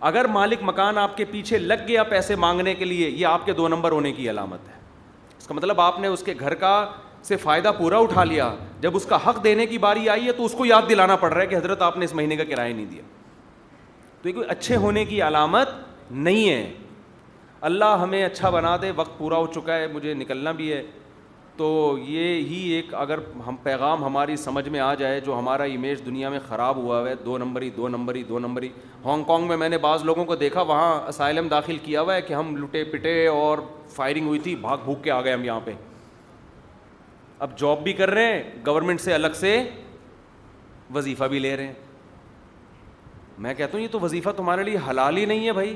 اگر مالک مکان آپ کے پیچھے لگ گیا پیسے مانگنے کے لیے یہ آپ کے دو نمبر ہونے کی علامت ہے اس کا مطلب آپ نے اس کے گھر کا سے فائدہ پورا اٹھا لیا جب اس کا حق دینے کی باری آئی ہے تو اس کو یاد دلانا پڑ رہا ہے کہ حضرت آپ نے اس مہینے کا کرایہ نہیں دیا تو یہ کوئی اچھے ہونے کی علامت نہیں ہے اللہ ہمیں اچھا بنا دے وقت پورا ہو چکا ہے مجھے نکلنا بھی ہے تو یہ ہی ایک اگر ہم پیغام ہماری سمجھ میں آ جائے جو ہمارا امیج دنیا میں خراب ہوا ہے دو نمبری دو نمبری دو نمبری ہانگ کانگ میں میں نے بعض لوگوں کو دیکھا وہاں اسائلم داخل کیا ہوا ہے کہ ہم لٹے پٹے اور فائرنگ ہوئی تھی بھاگ بھوک کے آ گئے ہم یہاں پہ اب جاب بھی کر رہے ہیں گورنمنٹ سے الگ سے وظیفہ بھی لے رہے ہیں میں کہتا ہوں یہ تو وظیفہ تمہارے لیے حلال ہی نہیں ہے بھائی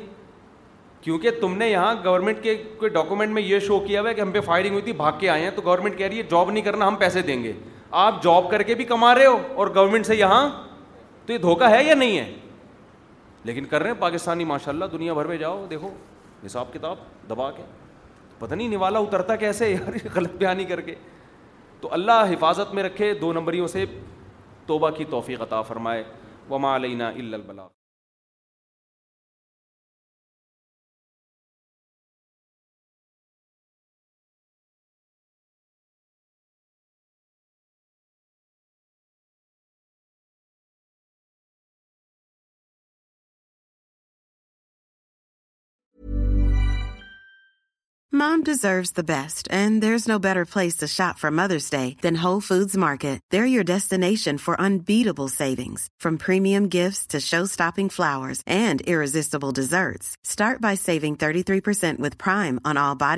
کیونکہ تم نے یہاں گورنمنٹ کے کوئی ڈاکومنٹ میں یہ شو کیا ہوا ہے کہ ہم پہ فائرنگ ہوئی تھی بھاگ کے آئے ہیں تو گورنمنٹ کہہ رہی ہے جاب نہیں کرنا ہم پیسے دیں گے آپ جاب کر کے بھی کما رہے ہو اور گورنمنٹ سے یہاں تو یہ دھوکہ ہے یا نہیں ہے لیکن کر رہے ہیں پاکستانی ماشاء اللہ دنیا بھر میں جاؤ دیکھو حساب کتاب دبا کے پتہ نہیں نوالا اترتا کیسے یار غلط بیانی کر کے تو اللہ حفاظت میں رکھے دو نمبریوں سے توبہ کی توفیق عطا فرمائے وما علینا الا البلاغ mom deserves best and there is no better place to shop from Mother's Day then whole foods market there are your destination for unbelievable savings from stopping flowers and start by saving prime on our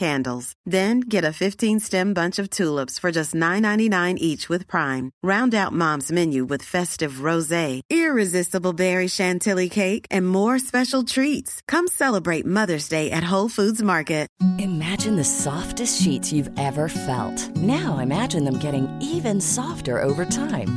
candles then get stem bunch of nine H cake and more special treats come celebrate Mother's Day at whole market Imagine the softest sheets you've ever felt. Now imagine them getting even softer over time.